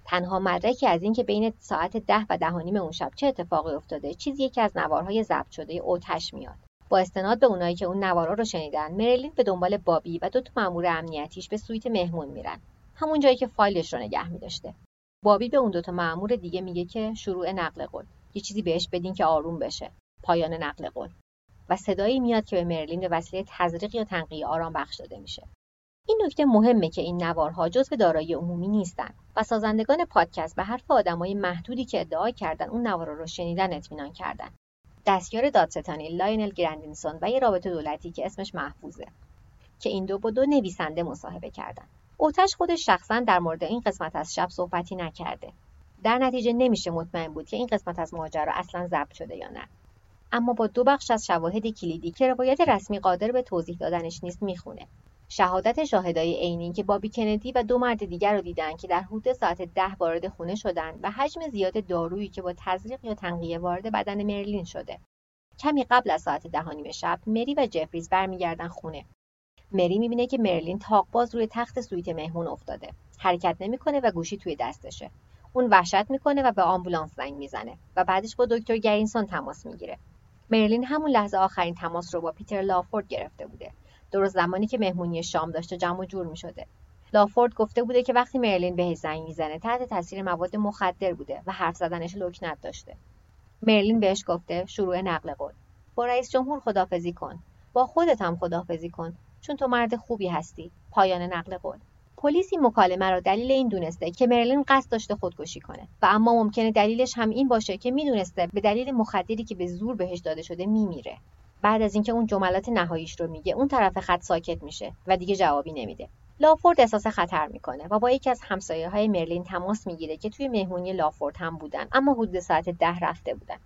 تنها مدرکی از اینکه بین ساعت ده و ده و نیم اون شب چه اتفاقی افتاده چیزی یکی از نوارهای ضبط شده اوتش میاد. با استناد به اونایی که اون نوارا رو شنیدن مرلین به دنبال بابی و دو تا مامور امنیتیش به سویت مهمون میرن. همون جایی که فایلش رو نگه میداشته. بابی به اون دوتا مامور دیگه میگه که شروع نقل قول. یه چیزی بهش بدین که آروم بشه. پایان نقل قول. و صدایی میاد که به مرلین به وسیله تزریق یا تنقیه آرام بخش داده میشه. این نکته مهمه که این نوارها جزو دارایی عمومی نیستن و سازندگان پادکست به حرف آدمای محدودی که ادعا کردن اون نوارا رو شنیدن اطمینان کردن. دستیار دادستانی لاینل گرندینسون و یه رابطه دولتی که اسمش محفوظه که این دو با دو نویسنده مصاحبه کردن. اوتش خودش شخصا در مورد این قسمت از شب صحبتی نکرده. در نتیجه نمیشه مطمئن بود که این قسمت از ماجرا اصلا ضبط شده یا نه. اما با دو بخش از شواهد کلیدی که روایت رسمی قادر به توضیح دادنش نیست می‌خونه. شهادت شاهدای عینی که بابی کندی و دو مرد دیگر رو دیدن که در حدود ساعت ده وارد خونه شدن و حجم زیاد دارویی که با تزریق یا تنقیه وارد بدن مرلین شده. کمی قبل از ساعت ده شب مری و جفریز برمیگردن خونه. مری می‌بینه که مرلین تاقباز روی تخت سویت مهمون افتاده. حرکت نمی‌کنه و گوشی توی دستشه. اون وحشت می‌کنه و به آمبولانس زنگ می‌زنه و بعدش با دکتر گرینسون تماس می‌گیره. مرلین همون لحظه آخرین تماس رو با پیتر لافورد گرفته بوده. درست زمانی که مهمونی شام داشته جمع و جور می‌شده. لافورد گفته بوده که وقتی مرلین بهش زنگ می‌زنه تحت تاثیر مواد مخدر بوده و حرف زدنش لکنت داشته. مرلین بهش گفته شروع نقل قول. با رئیس جمهور خدافزی کن. با خودت هم خدافزی کن چون تو مرد خوبی هستی. پایان نقل قول. پلیس این مکالمه را دلیل این دونسته که مرلین قصد داشته خودکشی کنه و اما ممکنه دلیلش هم این باشه که می‌دونسته به دلیل مخدری که به زور بهش داده شده میمیره. بعد از اینکه اون جملات نهاییش رو میگه اون طرف خط ساکت میشه و دیگه جوابی نمیده. لافورد احساس خطر می‌کنه و با یکی از همسایه های مرلین تماس می‌گیره که توی مهمونی لافورد هم بودن اما حدود ساعت ده رفته بودن.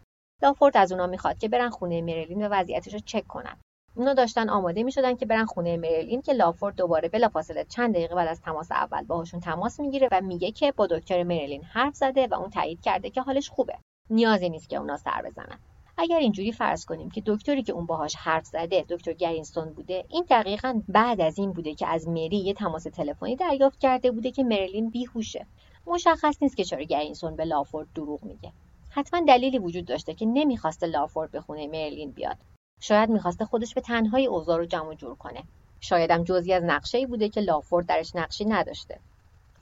لافورد از اونا می‌خواد که برن خونه مرلین و وضعیتش رو چک کنن. اونا داشتن آماده می‌شدن که برن خونه مرلین که لافورد دوباره بلافاصله چند دقیقه بعد از تماس اول باهاشون تماس می‌گیره و میگه که با دکتر مرلین حرف زده و اون تایید کرده که حالش خوبه. نیازی نیست که اونا سر بزنن. اگر اینجوری فرض کنیم که دکتری که اون باهاش حرف زده دکتر گرینستون بوده این دقیقا بعد از این بوده که از مری یه تماس تلفنی دریافت کرده بوده که مرلین بیهوشه. مشخص نیست که چرا گرینستون به لافورد دروغ میگه. حتما دلیلی وجود داشته که نمی‌خواسته لافورد به خونه مرلین بیاد. شاید می‌خواسته خودش به تنهایی اوضاع رو جمع جور کنه. شایدم جزی از نقشه ای بوده که لافورد درش نقشی نداشته.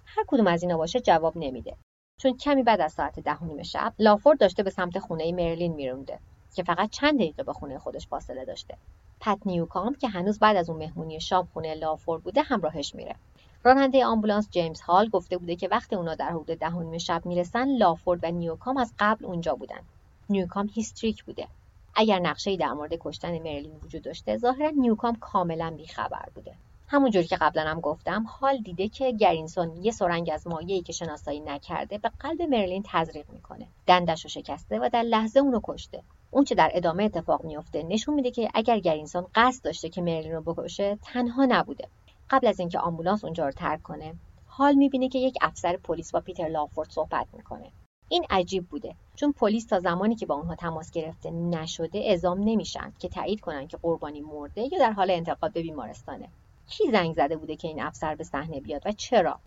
هر کدوم از اینا باشه جواب نمیده. چون کمی بعد از ساعت ده نیم شب لافورد داشته به سمت خونه مرلین میرونده که فقط چند دقیقه به خونه خودش فاصله داشته. پت نیوکام که هنوز بعد از اون مهمونی شام خونه لافورد بوده همراهش میره. راننده آمبولانس جیمز هال گفته بوده که وقتی اونا در حدود ده شب می‌رسن لافورد و نیوکام از قبل اونجا بودن. نیوکام هیستریک بوده. اگر نقشه‌ای در مورد کشتن مرلین وجود داشته ظاهرا نیوکام کاملا بیخبر بوده. همونجوری که قبلا هم گفتم هال دیده که گرینسون یه سرنگ از مایعی که شناسایی نکرده به قلب مرلین تزریق می‌کنه. دندش رو شکسته و در لحظه اونو کشته. اون چه در ادامه اتفاق میفته نشون میده که اگر گرینسون قصد داشته که مرلین رو بکشه تنها نبوده. قبل از اینکه آمبولانس اونجا رو ترک کنه حال می‌بینه که یک افسر پلیس با پیتر لافورد صحبت می‌کنه. این عجیب بوده. چون پلیس تا زمانی که با اونها تماس گرفته نشده اعزام نمیشن که تایید کنن که قربانی مرده یا در حال انتقال به بیمارستانه. کی زنگ زده بوده که این افسر به صحنه بیاد و چرا؟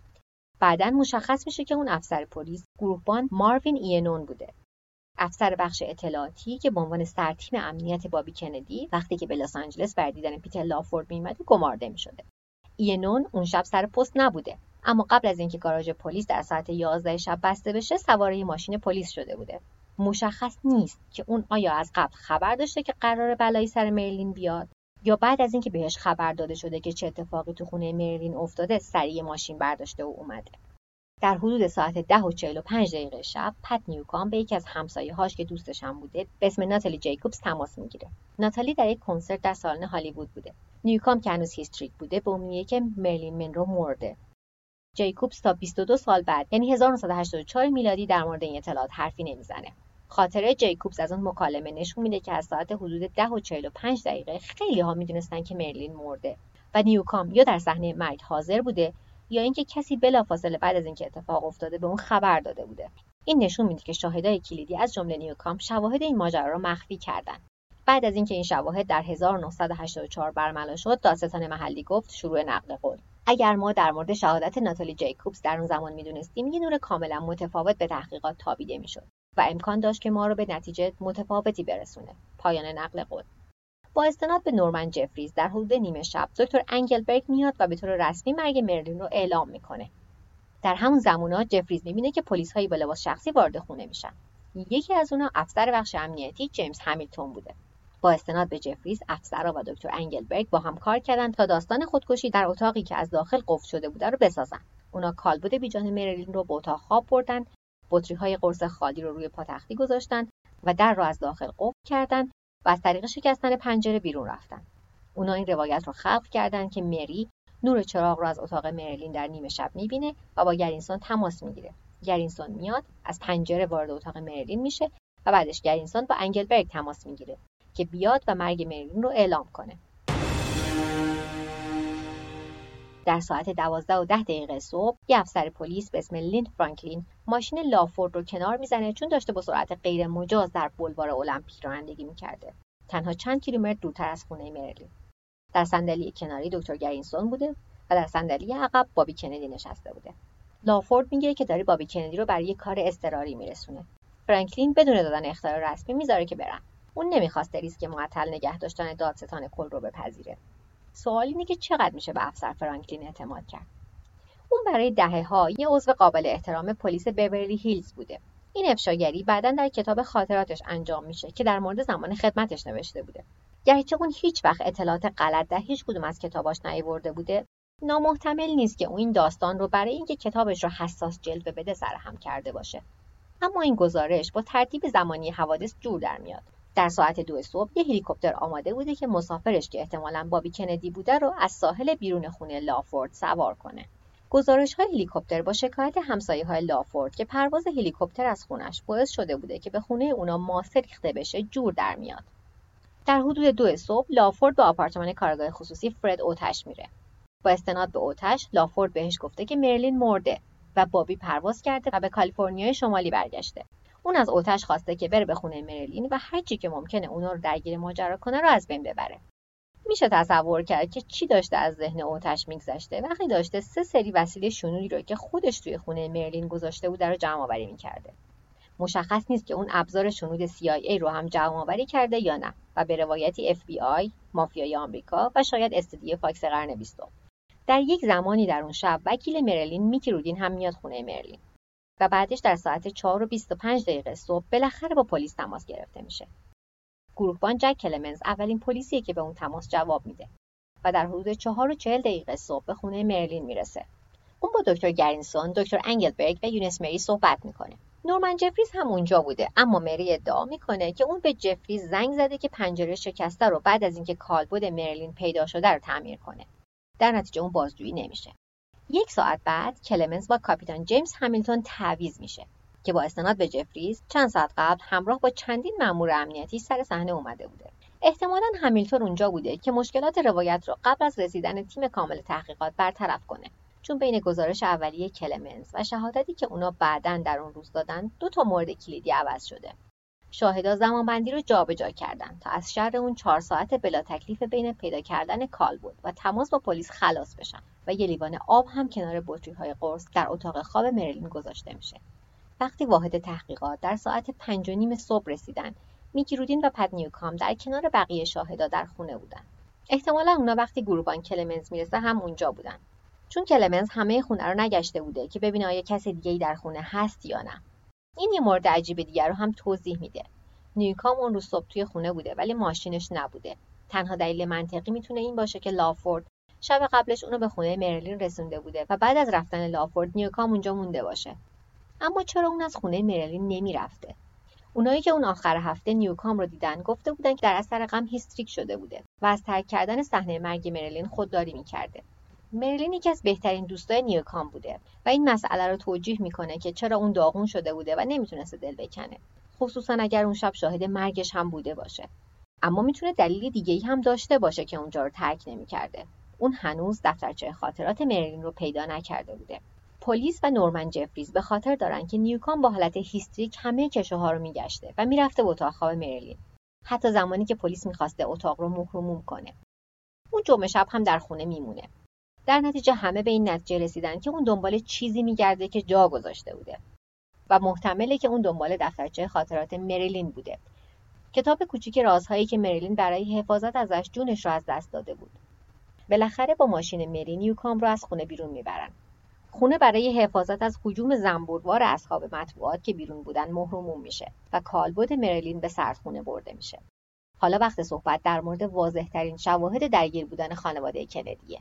بعدا مشخص میشه که اون افسر پلیس گروهبان ماروین اینون بوده. افسر بخش اطلاعاتی که به عنوان سرتیم امنیت بابی کندی وقتی که به لس آنجلس بر دیدن پیتر لافورد میومده گمارده می‌شده. اینون اون شب سر پست نبوده. اما قبل از اینکه گاراژ پلیس در ساعت 11 شب بسته بشه سوار ماشین پلیس شده بوده. مشخص نیست که اون آیا از قبل خبر داشته که قرار بلایی سر مرلین بیاد؟ یا بعد از اینکه بهش خبر داده شده که چه اتفاقی تو خونه مرلین افتاده سریع ماشین برداشته و اومده. در حدود ساعت ده و چهل و پنج دقیقه شب پت نیوکام به یکی از همسایه هاش که دوستش هم بوده به اسم ناتالی جیکوبز تماس می‌گیره. ناتالی در یک کنسرت در سالن هالیوود بوده. نیوکام که هنوز هیستریک بوده به اون که مرلین منرو مرده. جیکوبز تا 22 سال بعد یعنی 1984 میلادی در مورد این اطلاعات حرفی نمی‌زنه. خاطره جیکوبز از اون مکالمه نشون میده که از ساعت حدود 10 و 45 دقیقه خیلی ها می‌دونستن که مرلین مرده و نیوکام یا در صحنه مرگ حاضر بوده یا اینکه کسی بلافاصله بعد از اینکه اتفاق افتاده به اون خبر داده بوده. این نشون میده که شاهدای کلیدی از جمله نیوکام شواهد این ماجرا را مخفی کردند بعد از اینکه این شواهد در 1984 برملا شد دادستان محلی گفت شروع نقل قول. اگر ما در مورد شهادت ناتالی جیکوبز در اون زمان می‌دونستیم یه نور کاملا متفاوت به تحقیقات تابیده می‌شد. و امکان داشت که ما رو به نتیجه متفاوتی برسونه. پایان نقل قول. با استناد به نورمن جفریز در حدود نیمه شب دکتر انگلبرگ میاد و به طور رسمی مرگ مرلین رو اعلام می‌کنه. در همون زمونا جفریز می‌بینه که پلیس هایی با لباس شخصی وارد خونه میشن. یکی از اونا افسر بخش امنیتی جیمز همیلتون بوده. با استناد به جفریز افسرا و دکتر انگلبرگ با هم کار کردن تا داستان خودکشی در اتاقی که از داخل قفل شده بوده رو بسازن. اونا کالبد بیجان مرلین رو به اتاق خواب بردن بطری های قرص خالی رو روی پاتختی گذاشتن و در را از داخل قفل کردند و از طریق شکستن پنجره بیرون رفتن. اونا این روایت رو خلق کردند که مری نور چراغ را از اتاق مرلین در نیمه شب می‌بینه و با گرینسون تماس می‌گیره. گرینسون میاد از پنجره وارد اتاق مرلین میشه و بعدش گرینسون با انگلبرگ تماس می‌گیره که بیاد و مرگ مرلین رو اعلام کنه. در ساعت دوازده و ده دقیقه صبح یه افسر پلیس به اسم لیند فرانکلین ماشین لافورد رو کنار می‌زنه چون داشته با سرعت غیر مجاز در بلوار المپیک رانندگی می‌کرده. تنها چند کیلومتر دورتر از خونه مرلین در صندلی کناری دکتر گرینسون بوده و در صندلی عقب بابی کندی نشسته بوده. لافورد میگه که داری بابی کندی رو برای یه کار اضطراری میرسونه. فرانکلین بدون دادن اختیار رسمی می‌ذاره که برن. اون نمی‌خواسته ریسک معطل نگه داشتن دادستان کل رو بپذیره. سوال اینه که چقدر میشه به افسر فرانکلین اعتماد کرد؟ اون برای دهه ها یه عضو قابل احترام پلیس بورلی هیلز بوده. این افشاگری بعدا در کتاب خاطراتش انجام میشه که در مورد زمان خدمتش نوشته بوده. گرچه اون هیچ وقت اطلاعات غلط در هیچ کدوم از کتاباش نیورده بوده نامحتمل نیست که اون این داستان رو برای اینکه کتابش رو حساس جلوه بده سرهم کرده باشه. اما این گزارش با ترتیب زمانی حوادث جور در میاد. در ساعت دو صبح یه هلیکوپتر آماده بوده که مسافرش که احتمالا بابی کندی بوده رو از ساحل بیرون خونه لافورد سوار کنه. گزارش های هلیکوپتر با شکایت همسایه های لافورد که پرواز هلیکوپتر از خونش باعث شده بوده که به خونه اونا ماسه ریخته بشه جور در میاد. در حدود دو صبح لافورد به آپارتمان کارگاه خصوصی فرد اوتش میره. با استناد به اوتش لافورد بهش گفته که مرلین مرده و بابی پرواز کرده و به کالیفرنیای شمالی برگشته. اون از اوتش خواسته که بره به خونه مرلین و هر چی که ممکنه اونا رو درگیر ماجرا کنه رو از بین ببره. میشه تصور کرد که چی داشته از ذهن اوتش میگذشته؟ وقتی داشته سه سری وسیله شنودی رو که خودش توی خونه مرلین گذاشته بود رو جمع آوری می‌کرده. مشخص نیست که اون ابزار شنود CIA رو هم جمع آوری کرده یا نه و به روایتی FBI مافیای آمریکا و شاید استدیو فاکس قرن بیستم. در یک زمانی در اون شب وکیل مرلین میکی رودین هم میاد خونه مرلین و بعدش در ساعت 4 و 25 دقیقه صبح بالاخره با پلیس تماس گرفته میشه. گروهبان جک کلمنز اولین پلیسیه که به اون تماس جواب میده و در حدود 4 و 40 دقیقه صبح به خونه مرلین می‌رسه. اون با دکتر گرینسون، دکتر انگلبرگ و یونس مری صحبت می‌کنه. نورمن جفریز هم اونجا بوده اما مری ادعا می‌کنه که اون به جفریز زنگ زده که پنجره شکسته رو بعد از اینکه کالبد مرلین پیدا شده رو تعمیر کنه. در نتیجه اون بازجویی نمیشه. یک ساعت بعد کلمنز با کاپیتان جیمز همیلتون تعویز میشه که با استناد به جفریز چند ساعت قبل همراه با چندین مأمور امنیتی سر صحنه اومده بوده. احتمالا همیلتون اونجا بوده که مشکلات روایت رو قبل از رسیدن تیم کامل تحقیقات برطرف کنه. چون بین گزارش اولیه کلمنز و شهادتی که اونا بعدا در اون روز دادن دو تا مورد کلیدی عوض شده. شاهدا زمانبندی رو جابجا کردن تا از شر اون چهار ساعت بلا تکلیف بین پیدا کردن کال بود و تماس با پلیس خلاص بشن و یه لیوان آب هم کنار بطری های قرص در اتاق خواب مرلین گذاشته میشه. وقتی واحد تحقیقات در ساعت پنج و نیم صبح رسیدن میکی رودین و پد نیوکام در کنار بقیه شاهدا در خونه بودن. احتمالا اونا وقتی گروهبان کلمنز می‌رسه هم اونجا بودن. چون کلمنز همه خونه رو نگشته بوده که ببینه آیا کس دیگه ای در خونه هست یا نه. این یه مورد عجیب دیگر رو هم توضیح میده. نیوکام اون روز صبح توی خونه بوده ولی ماشینش نبوده. تنها دلیل منطقی می‌تونه این باشه که لافورد شب قبلش اونو به خونه مرلین رسونده بوده و بعد از رفتن لافورد نیوکام اونجا مونده باشه. اما چرا اون از خونه مرلین نمی‌رفته؟ اونایی که اون آخر هفته نیوکام رو دیدن گفته بودن که در اثر غم هیستریک شده بوده و از ترک کردن صحنه مرگ مرلین خودداری می‌کرده. مرلین یکی از بهترین دوستای نیوکام بوده و این مسئله رو توجیه می‌کنه که چرا اون داغون شده بوده و نمی‌تونسته دل بکنه. خصوصا اگر اون شب شاهد مرگش هم بوده باشه. اما می‌تونه دلیل دیگه ای هم داشته باشه که اونجا رو ترک نمی‌کرده. اون هنوز دفترچه خاطرات مرلین رو پیدا نکرده بوده. پلیس و نورمن جفریز به خاطر دارن که نیوکام با حالت هیستریک همه کشوها رو میگشته و می‌رفته به اتاق خواب مرلین حتی زمانی که پلیس می‌خواسته اتاق رو مهرموم کنه. اون جمعه شب هم در خونه میمونه. در نتیجه همه به این نتیجه رسیدن که اون دنبال چیزی میگرده که جا گذاشته بوده و محتمله که اون دنبال دفترچه خاطرات مریلین بوده. کتاب کوچیک رازهایی که مریلین برای حفاظت ازش جونش رو از دست داده بود. بالاخره با ماشین مری نیوکام رو از خونه بیرون می‌برن. خونه برای حفاظت از حجوم زنبوروار اصحاب مطبوعات که بیرون بودن مهرموم میشه و کالبد مریلین به سردخونه برده میشه. حالا وقت صحبت در مورد واضحترین شواهد درگیر بودن خانواده کندیه.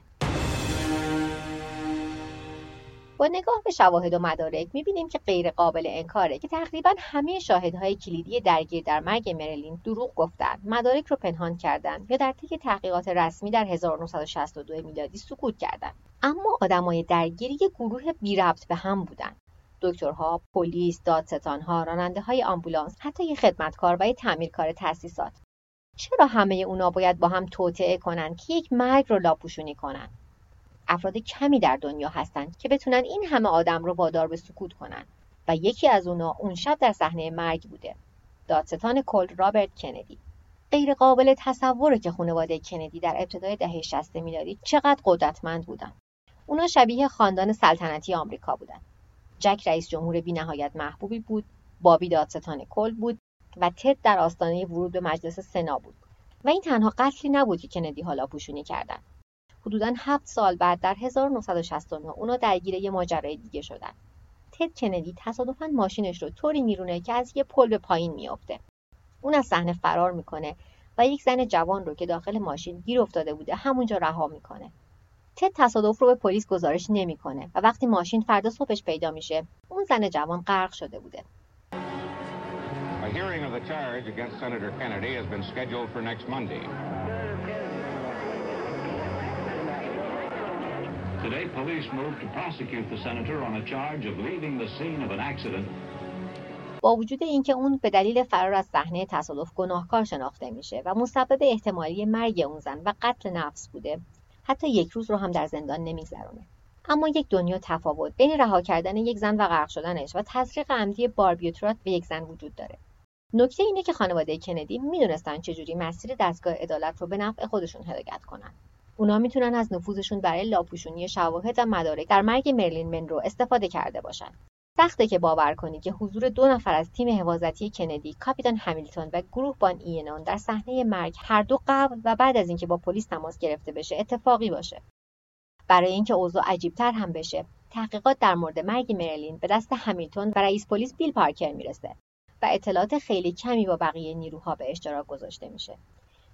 با نگاه به شواهد و مدارک می‌بینیم که غیر قابل انکاره که تقریبا همه شاهدهای کلیدی درگیر در مرگ مرلین دروغ گفتند مدارک رو پنهان کردند یا در طی تحقیقات رسمی در 1962 میلادی سکوت کردند. اما آدمای درگیر یک گروه بی ربط به هم بودند دکترها پلیس دادستانها راننده های آمبولانس حتی یه خدمتکار و یه تعمیرکار تاسیسات چرا همه اونا باید با هم توطعه کنند که یک مرگ رو لاپوشونی کنند افراد کمی در دنیا هستند که بتونن این همه آدم رو وادار به سکوت کنن و یکی از اونا اون شب در صحنه مرگ بوده. دادستان کل رابرت کندی. غیر قابل تصوره که خانواده کندی در ابتدای دهه 60 میلادی چقدر قدرتمند بودن. اونا شبیه خاندان سلطنتی آمریکا بودن. جک رئیس جمهور بینهایت محبوبی بود بابی دادستان کل بود و تد در آستانه ورود به مجلس سنا بود. و این تنها قتلی نبود که کندی حالا پوشونی کردند حدودا هفت سال بعد در 1969 اونا درگیر یه ماجرای دیگه شدن. تد کندی تصادفا ماشینش رو طوری میرونه که از یه پل به پایین میافته. اون از صحنه فرار می‌کنه و یک زن جوان رو که داخل ماشین گیر افتاده بوده همونجا رها می‌کنه. تد تصادف رو به پلیس گزارش نمی‌کنه و وقتی ماشین فردا صبحش پیدا میشه اون زن جوان غرق شده بوده. A hearing of the charge against Senator Kennedy has been scheduled for next Monday. Today, police moved to prosecute the senator on a charge of leaving the scene of an accident. با وجود اینکه اون به دلیل فرار از صحنه تصادف گناهکار شناخته میشه و مسبب احتمالی مرگ اون زن و قتل نفس بوده حتی یک روز رو هم در زندان نمیگذرونه. اما یک دنیا تفاوت بین رها کردن یک زن و غرق شدنش و تزریق عمدی باربیوترات به یک زن وجود داره. نکته اینه که خانواده کندی می‌دونستن چجوری مسیر دستگاه عدالت رو به نفع خودشون هدایت کنن. اونا می‌تونن از نفوذشون برای لاپوشونی شواهد و مدارک در مرگ مرلین منرو استفاده کرده باشن. سخته که باور کنی که حضور دو نفر از تیم حفاظتی کندی کاپیتان همیلتون و گروه بان اینون در صحنه مرگ هر دو قبل و بعد از اینکه با پلیس تماس گرفته بشه اتفاقی باشه. برای اینکه اوضاع عجیبتر هم بشه تحقیقات در مورد مرگ مرلین به دست همیلتون و رئیس پلیس بیل پارکر می‌رسه و اطلاعات خیلی کمی با بقیه نیروها به اشتراک گذاشته میشه.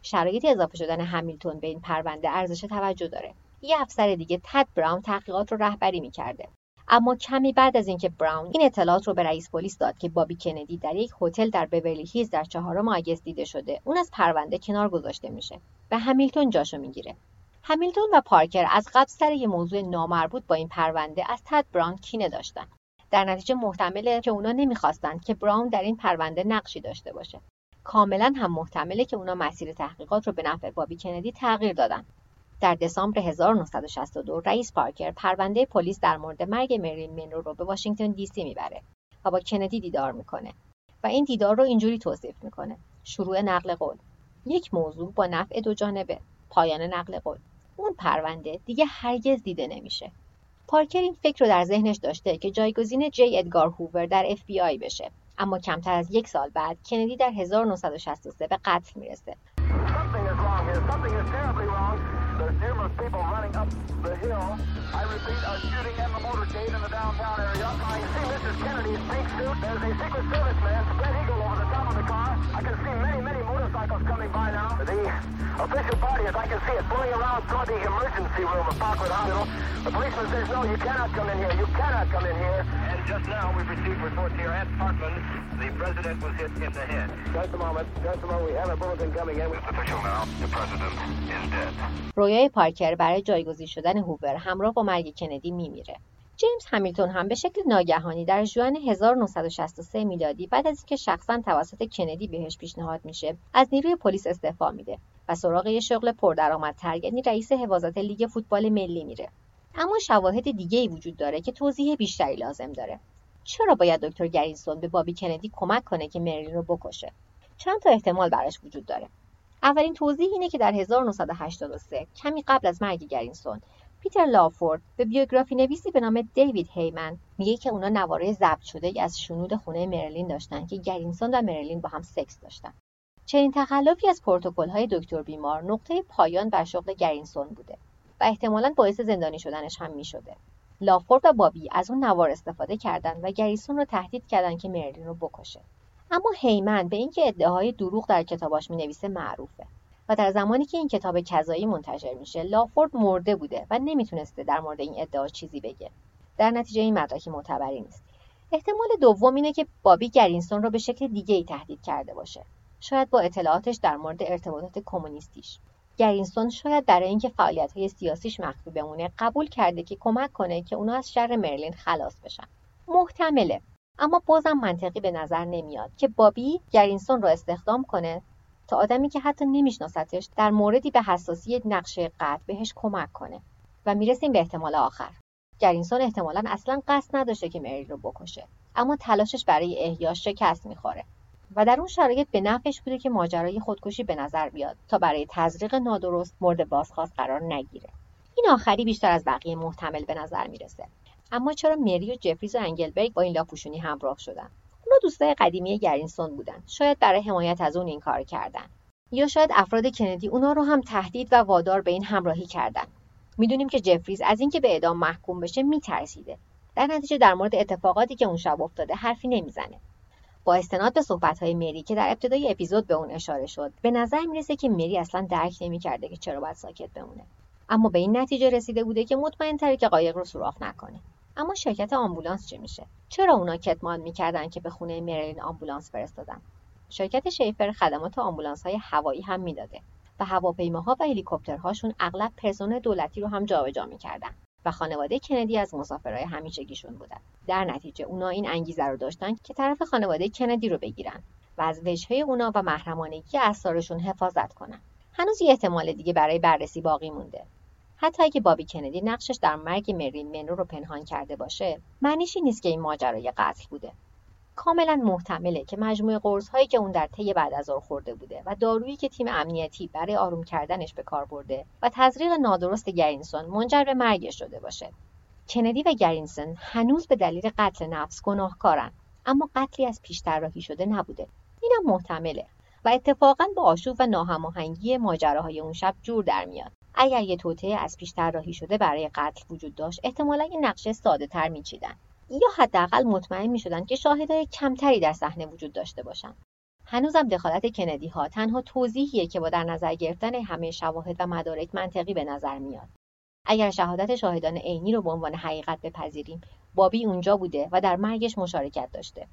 شرایط اضافه شدن همیلتون به این پرونده ارزش توجه داره. یه افسر دیگه تد براون تحقیقات رو رهبری می‌کرده. اما کمی بعد از اینکه براون این اطلاعات رو به رئیس پلیس داد که بابی کندی در یک هتل در بورلی هیلز در چهارم آگست دیده شده اون از پرونده کنار گذاشته میشه و همیلتون جاشو می‌گیره. همیلتون و پارکر از قبل سر یه موضوع نامربوط با این پرونده از تد براون کینه داشتن. در نتیجه محتمله که اونا نمی‌خواستند که براون در این پرونده نقشی داشته باشه. کاملا هم محتمله که اونا مسیر تحقیقات رو به نفع بابی کندی تغییر دادن. در دسامبر 1962 رئیس پارکر پرونده پلیس در مورد مرگ مرین منرو رو به واشنگتن دی سی می‌بره و با کندی دیدار می‌کنه و این دیدار رو اینجوری توصیف می‌کنه. شروع نقل قول یک موضوع با نفع دو جانبه پایان نقل قول. اون پرونده دیگه هرگز دیده نمیشه. پارکر این فکر رو در ذهنش داشته که جایگزین جی ادگار هوور در اف بی آی بشه. اما کمتر از یک سال بعد کندی در 1963 به قتل می‌رسه. Motorcycles coming by now. The official party, as I can see it, pulling around toward the emergency room of Parkwood Hospital. The policeman says, no, you cannot come in here. You cannot come in here. And just now, we've received reports here at Parkland. The president was hit in the head. Just a moment. Just a moment. We have a bulletin coming in. It's official now. The president is dead. رویای پارکر برای جایگزین شدن هوور همراه با مرگ کندی میمیره. جیمز همیلتون هم به شکل ناگهانی در ژوئن 1963 میلادی بعد از اینکه شخصا توسط کندی بهش پیشنهاد میشه از نیروی پلیس استعفا میده و سراغ یه شغل پردرآمدتر یعنی رئیس حفاظت لیگ فوتبال ملی میره. اما شواهد دیگه ای وجود داره که توضیح بیشتری لازم داره. چرا باید دکتر گرینسون به بابی کندی کمک کنه که مرلین رو بکشه؟ چند تا احتمال براش وجود داره. اولین توضیح اینه که در 1983 کمی قبل از مرگ گرینسون پیتر لافورد به بیوگرافی نویسی به نام دیوید هیمن میگه که اونا نوار ضبط شده از شنود خونه مرلین داشتن که گرینسون و مرلین با هم سکس داشتن. چنین تخلفی از های دکتر بیمار نقطه پایان بر شغل گرینسون بوده و احتمالا باعث زندانی شدنش هم می‌شده. لافورد و بابی از اون نوار استفاده کردند و گریسون رو تهدید کردند که مرلین رو بکشه. اما هیمن به اینکه ادعاهای دروغ در کتاباش می‌نویسه معروفه. و در زمانی که این کتاب کذایی منتشر میشه لافورد مرده بوده و نمی‌تونسته در مورد این ادعا چیزی بگه. در نتیجه این مدرکی معتبری نیست. احتمال دوم اینه که بابی گرینسون رو به شکل دیگه ای تهدید کرده باشه. شاید با اطلاعاتش در مورد ارتباطات کمونیستیش. گرینسون شاید برای اینکه فعالیت های سیاسیش مخفی بمونه قبول کرده که کمک کنه که اونا از شر مرلین خلاص بشن. محتمله. اما بازم منطقی به نظر نمیاد که بابی گرینسون رو استخدام کنه تا آدمی که حتی نمیشناستش در موردی به حساسی نقشه قطع بهش کمک کنه و می‌رسیم به احتمال آخر. گرینسون احتمالا اصلا قصد نداشته که مریل رو بکشه اما تلاشش برای احیاش شکست می‌خوره و در اون شرایط به نفعش بوده که ماجرای خودکشی به نظر بیاد تا برای تزریق نادرست مورد بازخواست قرار نگیره. این آخری بیشتر از بقیه محتمل به نظر می‌رسه. اما چرا مری و جفریز و انگلبرگ با این لاپوشونی همراه شدن؟ دوستای قدیمی گرینسون بودن. شاید برای حمایت از اون این کار کردن. یا شاید افراد کندی اونا رو هم تهدید و وادار به این همراهی کردن. می‌دونیم که جفریز از اینکه به اعدام محکوم بشه میترسیده. در نتیجه در مورد اتفاقاتی که اون شب افتاده حرفی نمی‌زنه. با استناد به صحبت‌های مری که در ابتدای اپیزود به اون اشاره شد به نظر می‌رسه که مری اصلا درک نمی‌کرده که چرا باید ساکت بمونه. اما به این نتیجه رسیده بوده که مطمئن تره که قایق رو سوراخ نکنه. اما شرکت آمبولانس چه میشه؟ چرا اونا کتمان می‌کردن که به خونه مرلین آمبولانس فرستادن؟ شرکت شیفر خدمات آمبولانس های هوایی هم می‌داده و هواپیماها و هلیکوپترهاشون اغلب پرسنل دولتی رو هم جابجا می‌کردن و خانواده کندی از مسافرهای همیشگیشون بودن. در نتیجه اونا این انگیزه رو داشتن که طرف خانواده کندی رو بگیرن و از وجهه اونا و محرمانگی اسرارشون حفاظت کنن. هنوز یه احتمال دیگه برای بررسی باقی مونده. حتی اگه بابی کندی نقشش در مرگ مرین منو رو پنهان کرده باشه معنیش این نیست که این ماجرای قتل بوده. کاملا محتمله که مجموعه قرص هایی که اون در طی بعد از خورده بوده و دارویی که تیم امنیتی برای آروم کردنش به کار برده و تزریق نادرست گرینسون منجر به مرگش شده باشه. کندی و گرینسون هنوز به دلیل قتل نفس گناهکارن اما قتلی از پیش طراحی شده نبوده. اینم محتمله و اتفاقا با آشوب و ناهماهنگی ماجراهای اون شب جور در میاد. اگر یه توطعه از پیش طراحی شده برای قتل وجود داشت احتمالا یه نقشه ساده تر میچیدن یا حداقل مطمئن می شدن که شاهدای کمتری در صحنه وجود داشته باشند. هنوزم دخالت کندی ها تنها توضیحیه که با در نظر گرفتن همه شواهد و مدارک منطقی به نظر میاد. اگر شهادت شاهدان عینی رو به عنوان حقیقت بپذیریم، بابی اونجا بوده و در مرگش مشارکت داشته.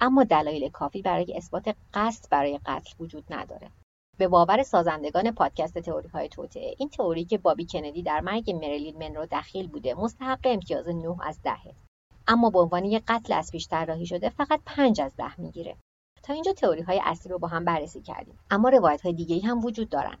اما دلایل کافی برای اثبات قصد برای قتل وجود نداره. به باور سازندگان پادکست تئوری های توطعه این تئوری که بابی کندی در مرگ مریلین منرو دخیل بوده مستحق امتیاز 9 از دهه. اما به عنوان یک قتل از پیش طراحی شده فقط پنج از ده می‌گیره. تا اینجا تئوری های اصلی رو با هم بررسی کردیم. اما روایت های دیگه هم وجود دارن.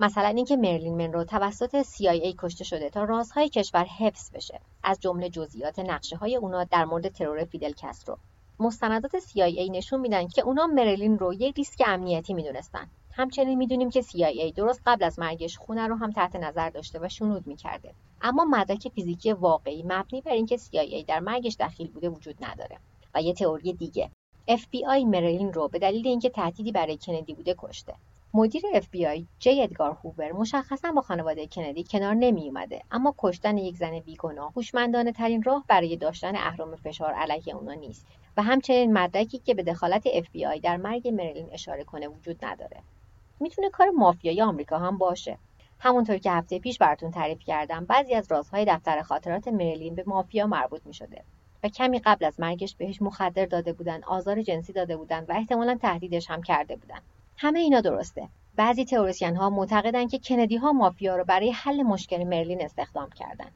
مثلا اینکه مرلین منرو توسط CIA کشته شده تا رازهای کشور حفظ بشه. از جمله جزئیات نقشه های اونا در مورد ترور فیدل کاسترو. مستندات CIA نشون میدن که اونا مرلین رو یک ریسک امنیتی می‌دونستن. همچنین می‌دونیم که CIA درست قبل از مرگش خونه رو هم تحت نظر داشته و شنود می‌کرده. اما مدرک فیزیکی واقعی مبنی بر اینکه CIA در مرگش دخیل بوده وجود نداره و یه تئوری دیگه. FBI مرلین رو به دلیل اینکه تهدیدی برای کندی بوده کشته. مدیر FBI جی ادگار هوور مشخصا با خانواده کندی کنار نمی اومده اما کشتن یک زن بیگناه هوشمندانه ترین راه برای داشتن اهرام فشار علیه اونا نیست و همچنین مدرکی که به دخالت FBI در مرگ مرلین اشاره کنه وجود نداره. می‌تونه کار مافیایی آمریکا هم باشه. همونطور که هفته پیش براتون تعریف کردم بعضی از رازهای دفتر خاطرات مرلین به مافیا مربوط می‌شده و کمی قبل از مرگش بهش مخدر داده بودن آزار جنسی داده بودن و احتمالا تهدیدش هم کرده بودن. همه اینا درسته. بعضی تئوریسین ها معتقدن که کندی ها مافیا رو برای حل مشکل مرلین استخدام کردن.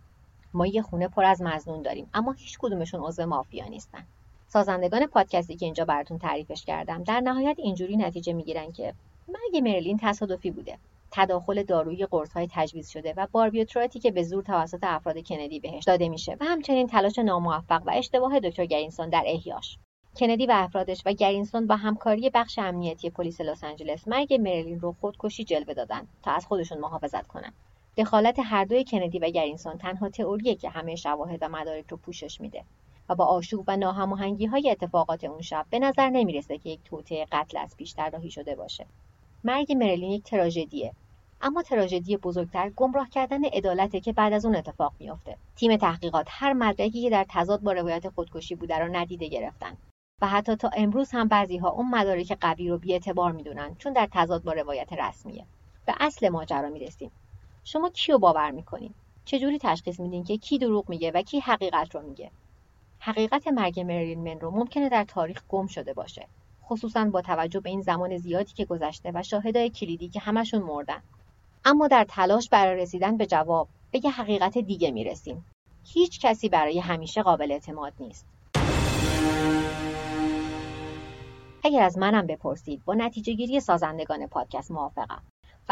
ما یه خونه پر از مزنون داریم اما هیچ کدومشون عضو مافیا نیستن. سازندگان پادکستی که اینجا براتون تعریفش کردم در نهایت اینجوری نتیجه می‌گیرن که مرگ مرلین تصادفی بوده. تداخل داروهای تجویز شده و باربیتوراتی که به زور توسط افراد کندی بهش داده میشه و همچنین تلاش ناموفق و اشتباه دکتر گرینسون در احیاش. کندی و افرادش و گرینسون با همکاری بخش امنیتی پلیس لس آنجلس مرگ مرلین رو خودکشی جلوه دادن تا از خودشون محافظت کنن. دخالت هر دوی کندی و گرینسون تنها تئوریه که همه شواهد و مدارک رو پوشش میده و با آشوب و ناهماهنگی های اتفاقات اون شب به نظر نمی‌رسه که یک توطئه قتل از پیش طراحی شده باشه. مرگ مرلین یک تراژدیه. اما تراژدی بزرگتر گمراه کردن عدالته که بعد از اون اتفاق میافته. تیم تحقیقات هر مدرکی که در تضاد با روایت خودکشی بوده را ندیده گرفتن. و حتی تا امروز هم بعضی ها اون مدارک قوی رو بیاعتبار می‌دونن چون در تضاد با روایت رسمیه. به اصل ماجرا می‌رسیم. شما کیو باور می‌کنین؟ چجوری تشخیص میدین که کی دروغ میگه و کی حقیقت رو میگه؟ حقیقت مرگ مریلین منرو ممکنه در تاریخ گم شده باشه. خصوصا با توجه به این زمان زیادی که گذشته و شاهدای کلیدی که همشون مردن. اما در تلاش برای رسیدن به جواب به یه حقیقت دیگه می‌رسیم. هیچ کسی برای همیشه قابل اعتماد نیست. اگر از منم بپرسید با نتیجه گیری سازندگان پادکست موافقم.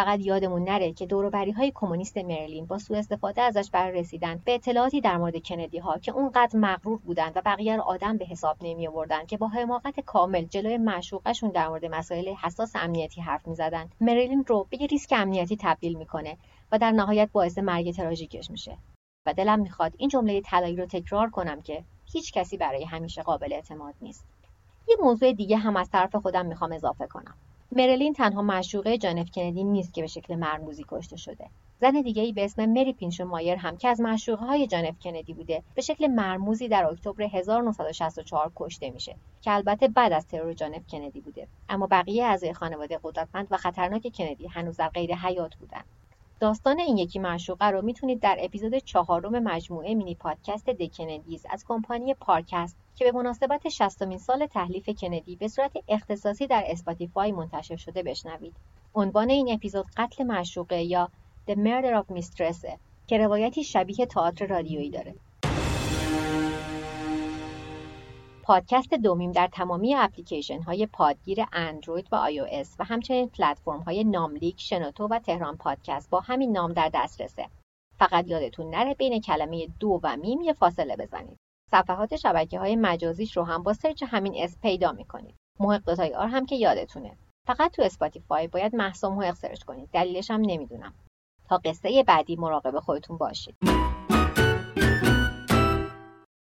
فقط یادمون نره که دوروبری های کمونیست مرلین با سوء استفاده ازش برای رسیدن به اطلاعاتی در مورد کندی ها که اونقدر مغرور بودند و بقیه رو آدم به حساب نمی آوردن که با حماقت کامل جلوی معشوقشون در مورد مسائل حساس امنیتی حرف می‌زدن. مرلین رو به یه ریسک امنیتی تبدیل می‌کنه و در نهایت باعث مرگ تراژیکش میشه. و دلم می‌خواد این جمله طلایی رو تکرار کنم که هیچ کسی برای همیشه قابل اعتماد نیست. یه موضوع دیگه هم از طرف خودم می‌خوام اضافه کنم. مرلین تنها معشوقه جانف کندی نیست که به شکل مرموزی کشته شده. زن دیگه ای به اسم مری پینشو مایر هم که از معشوقه های جانف کندی بوده به شکل مرموزی در اکتبر 1964 کشته میشه که البته بعد از ترور جانف کندی بوده. اما بقیه اعضای خانواده قدرتمند و خطرناک کندی هنوز در غیر حیات بودن. داستان این یکی معشوقه رو می‌تونید در اپیزود چهارم مجموعه مینی پادکست The Kennedys از کمپانی Parcast که به مناسبت 60 سال تحلیف کندی به صورت اختصاصی در اسپاتیفای منتشر شده بشنوید. عنوان این اپیزود قتل معشوقه یا The Murder of Mistress که روایتی شبیه تئاتر رادیویی داره. پادکست دومیم در تمامی اپلیکیشن های پادگیر اندروید و iOS و همچنین پلتفرم های ناملیک، شنوتو و تهران پادکست با همین نام در دسترسه. فقط یادتون نره بین کلمه دو و میم یه فاصله بزنید. صفحات شبکه های مجازیش رو هم با سرچ همین اسم پیدا می‌کنید. محق dot ir هم که یادتونه. فقط تو اسپاتیفای باید محسا محق سرچ کنید. دلیلش هم نمی‌دونم. تا قصه بعدی مراقب خودتون باشید.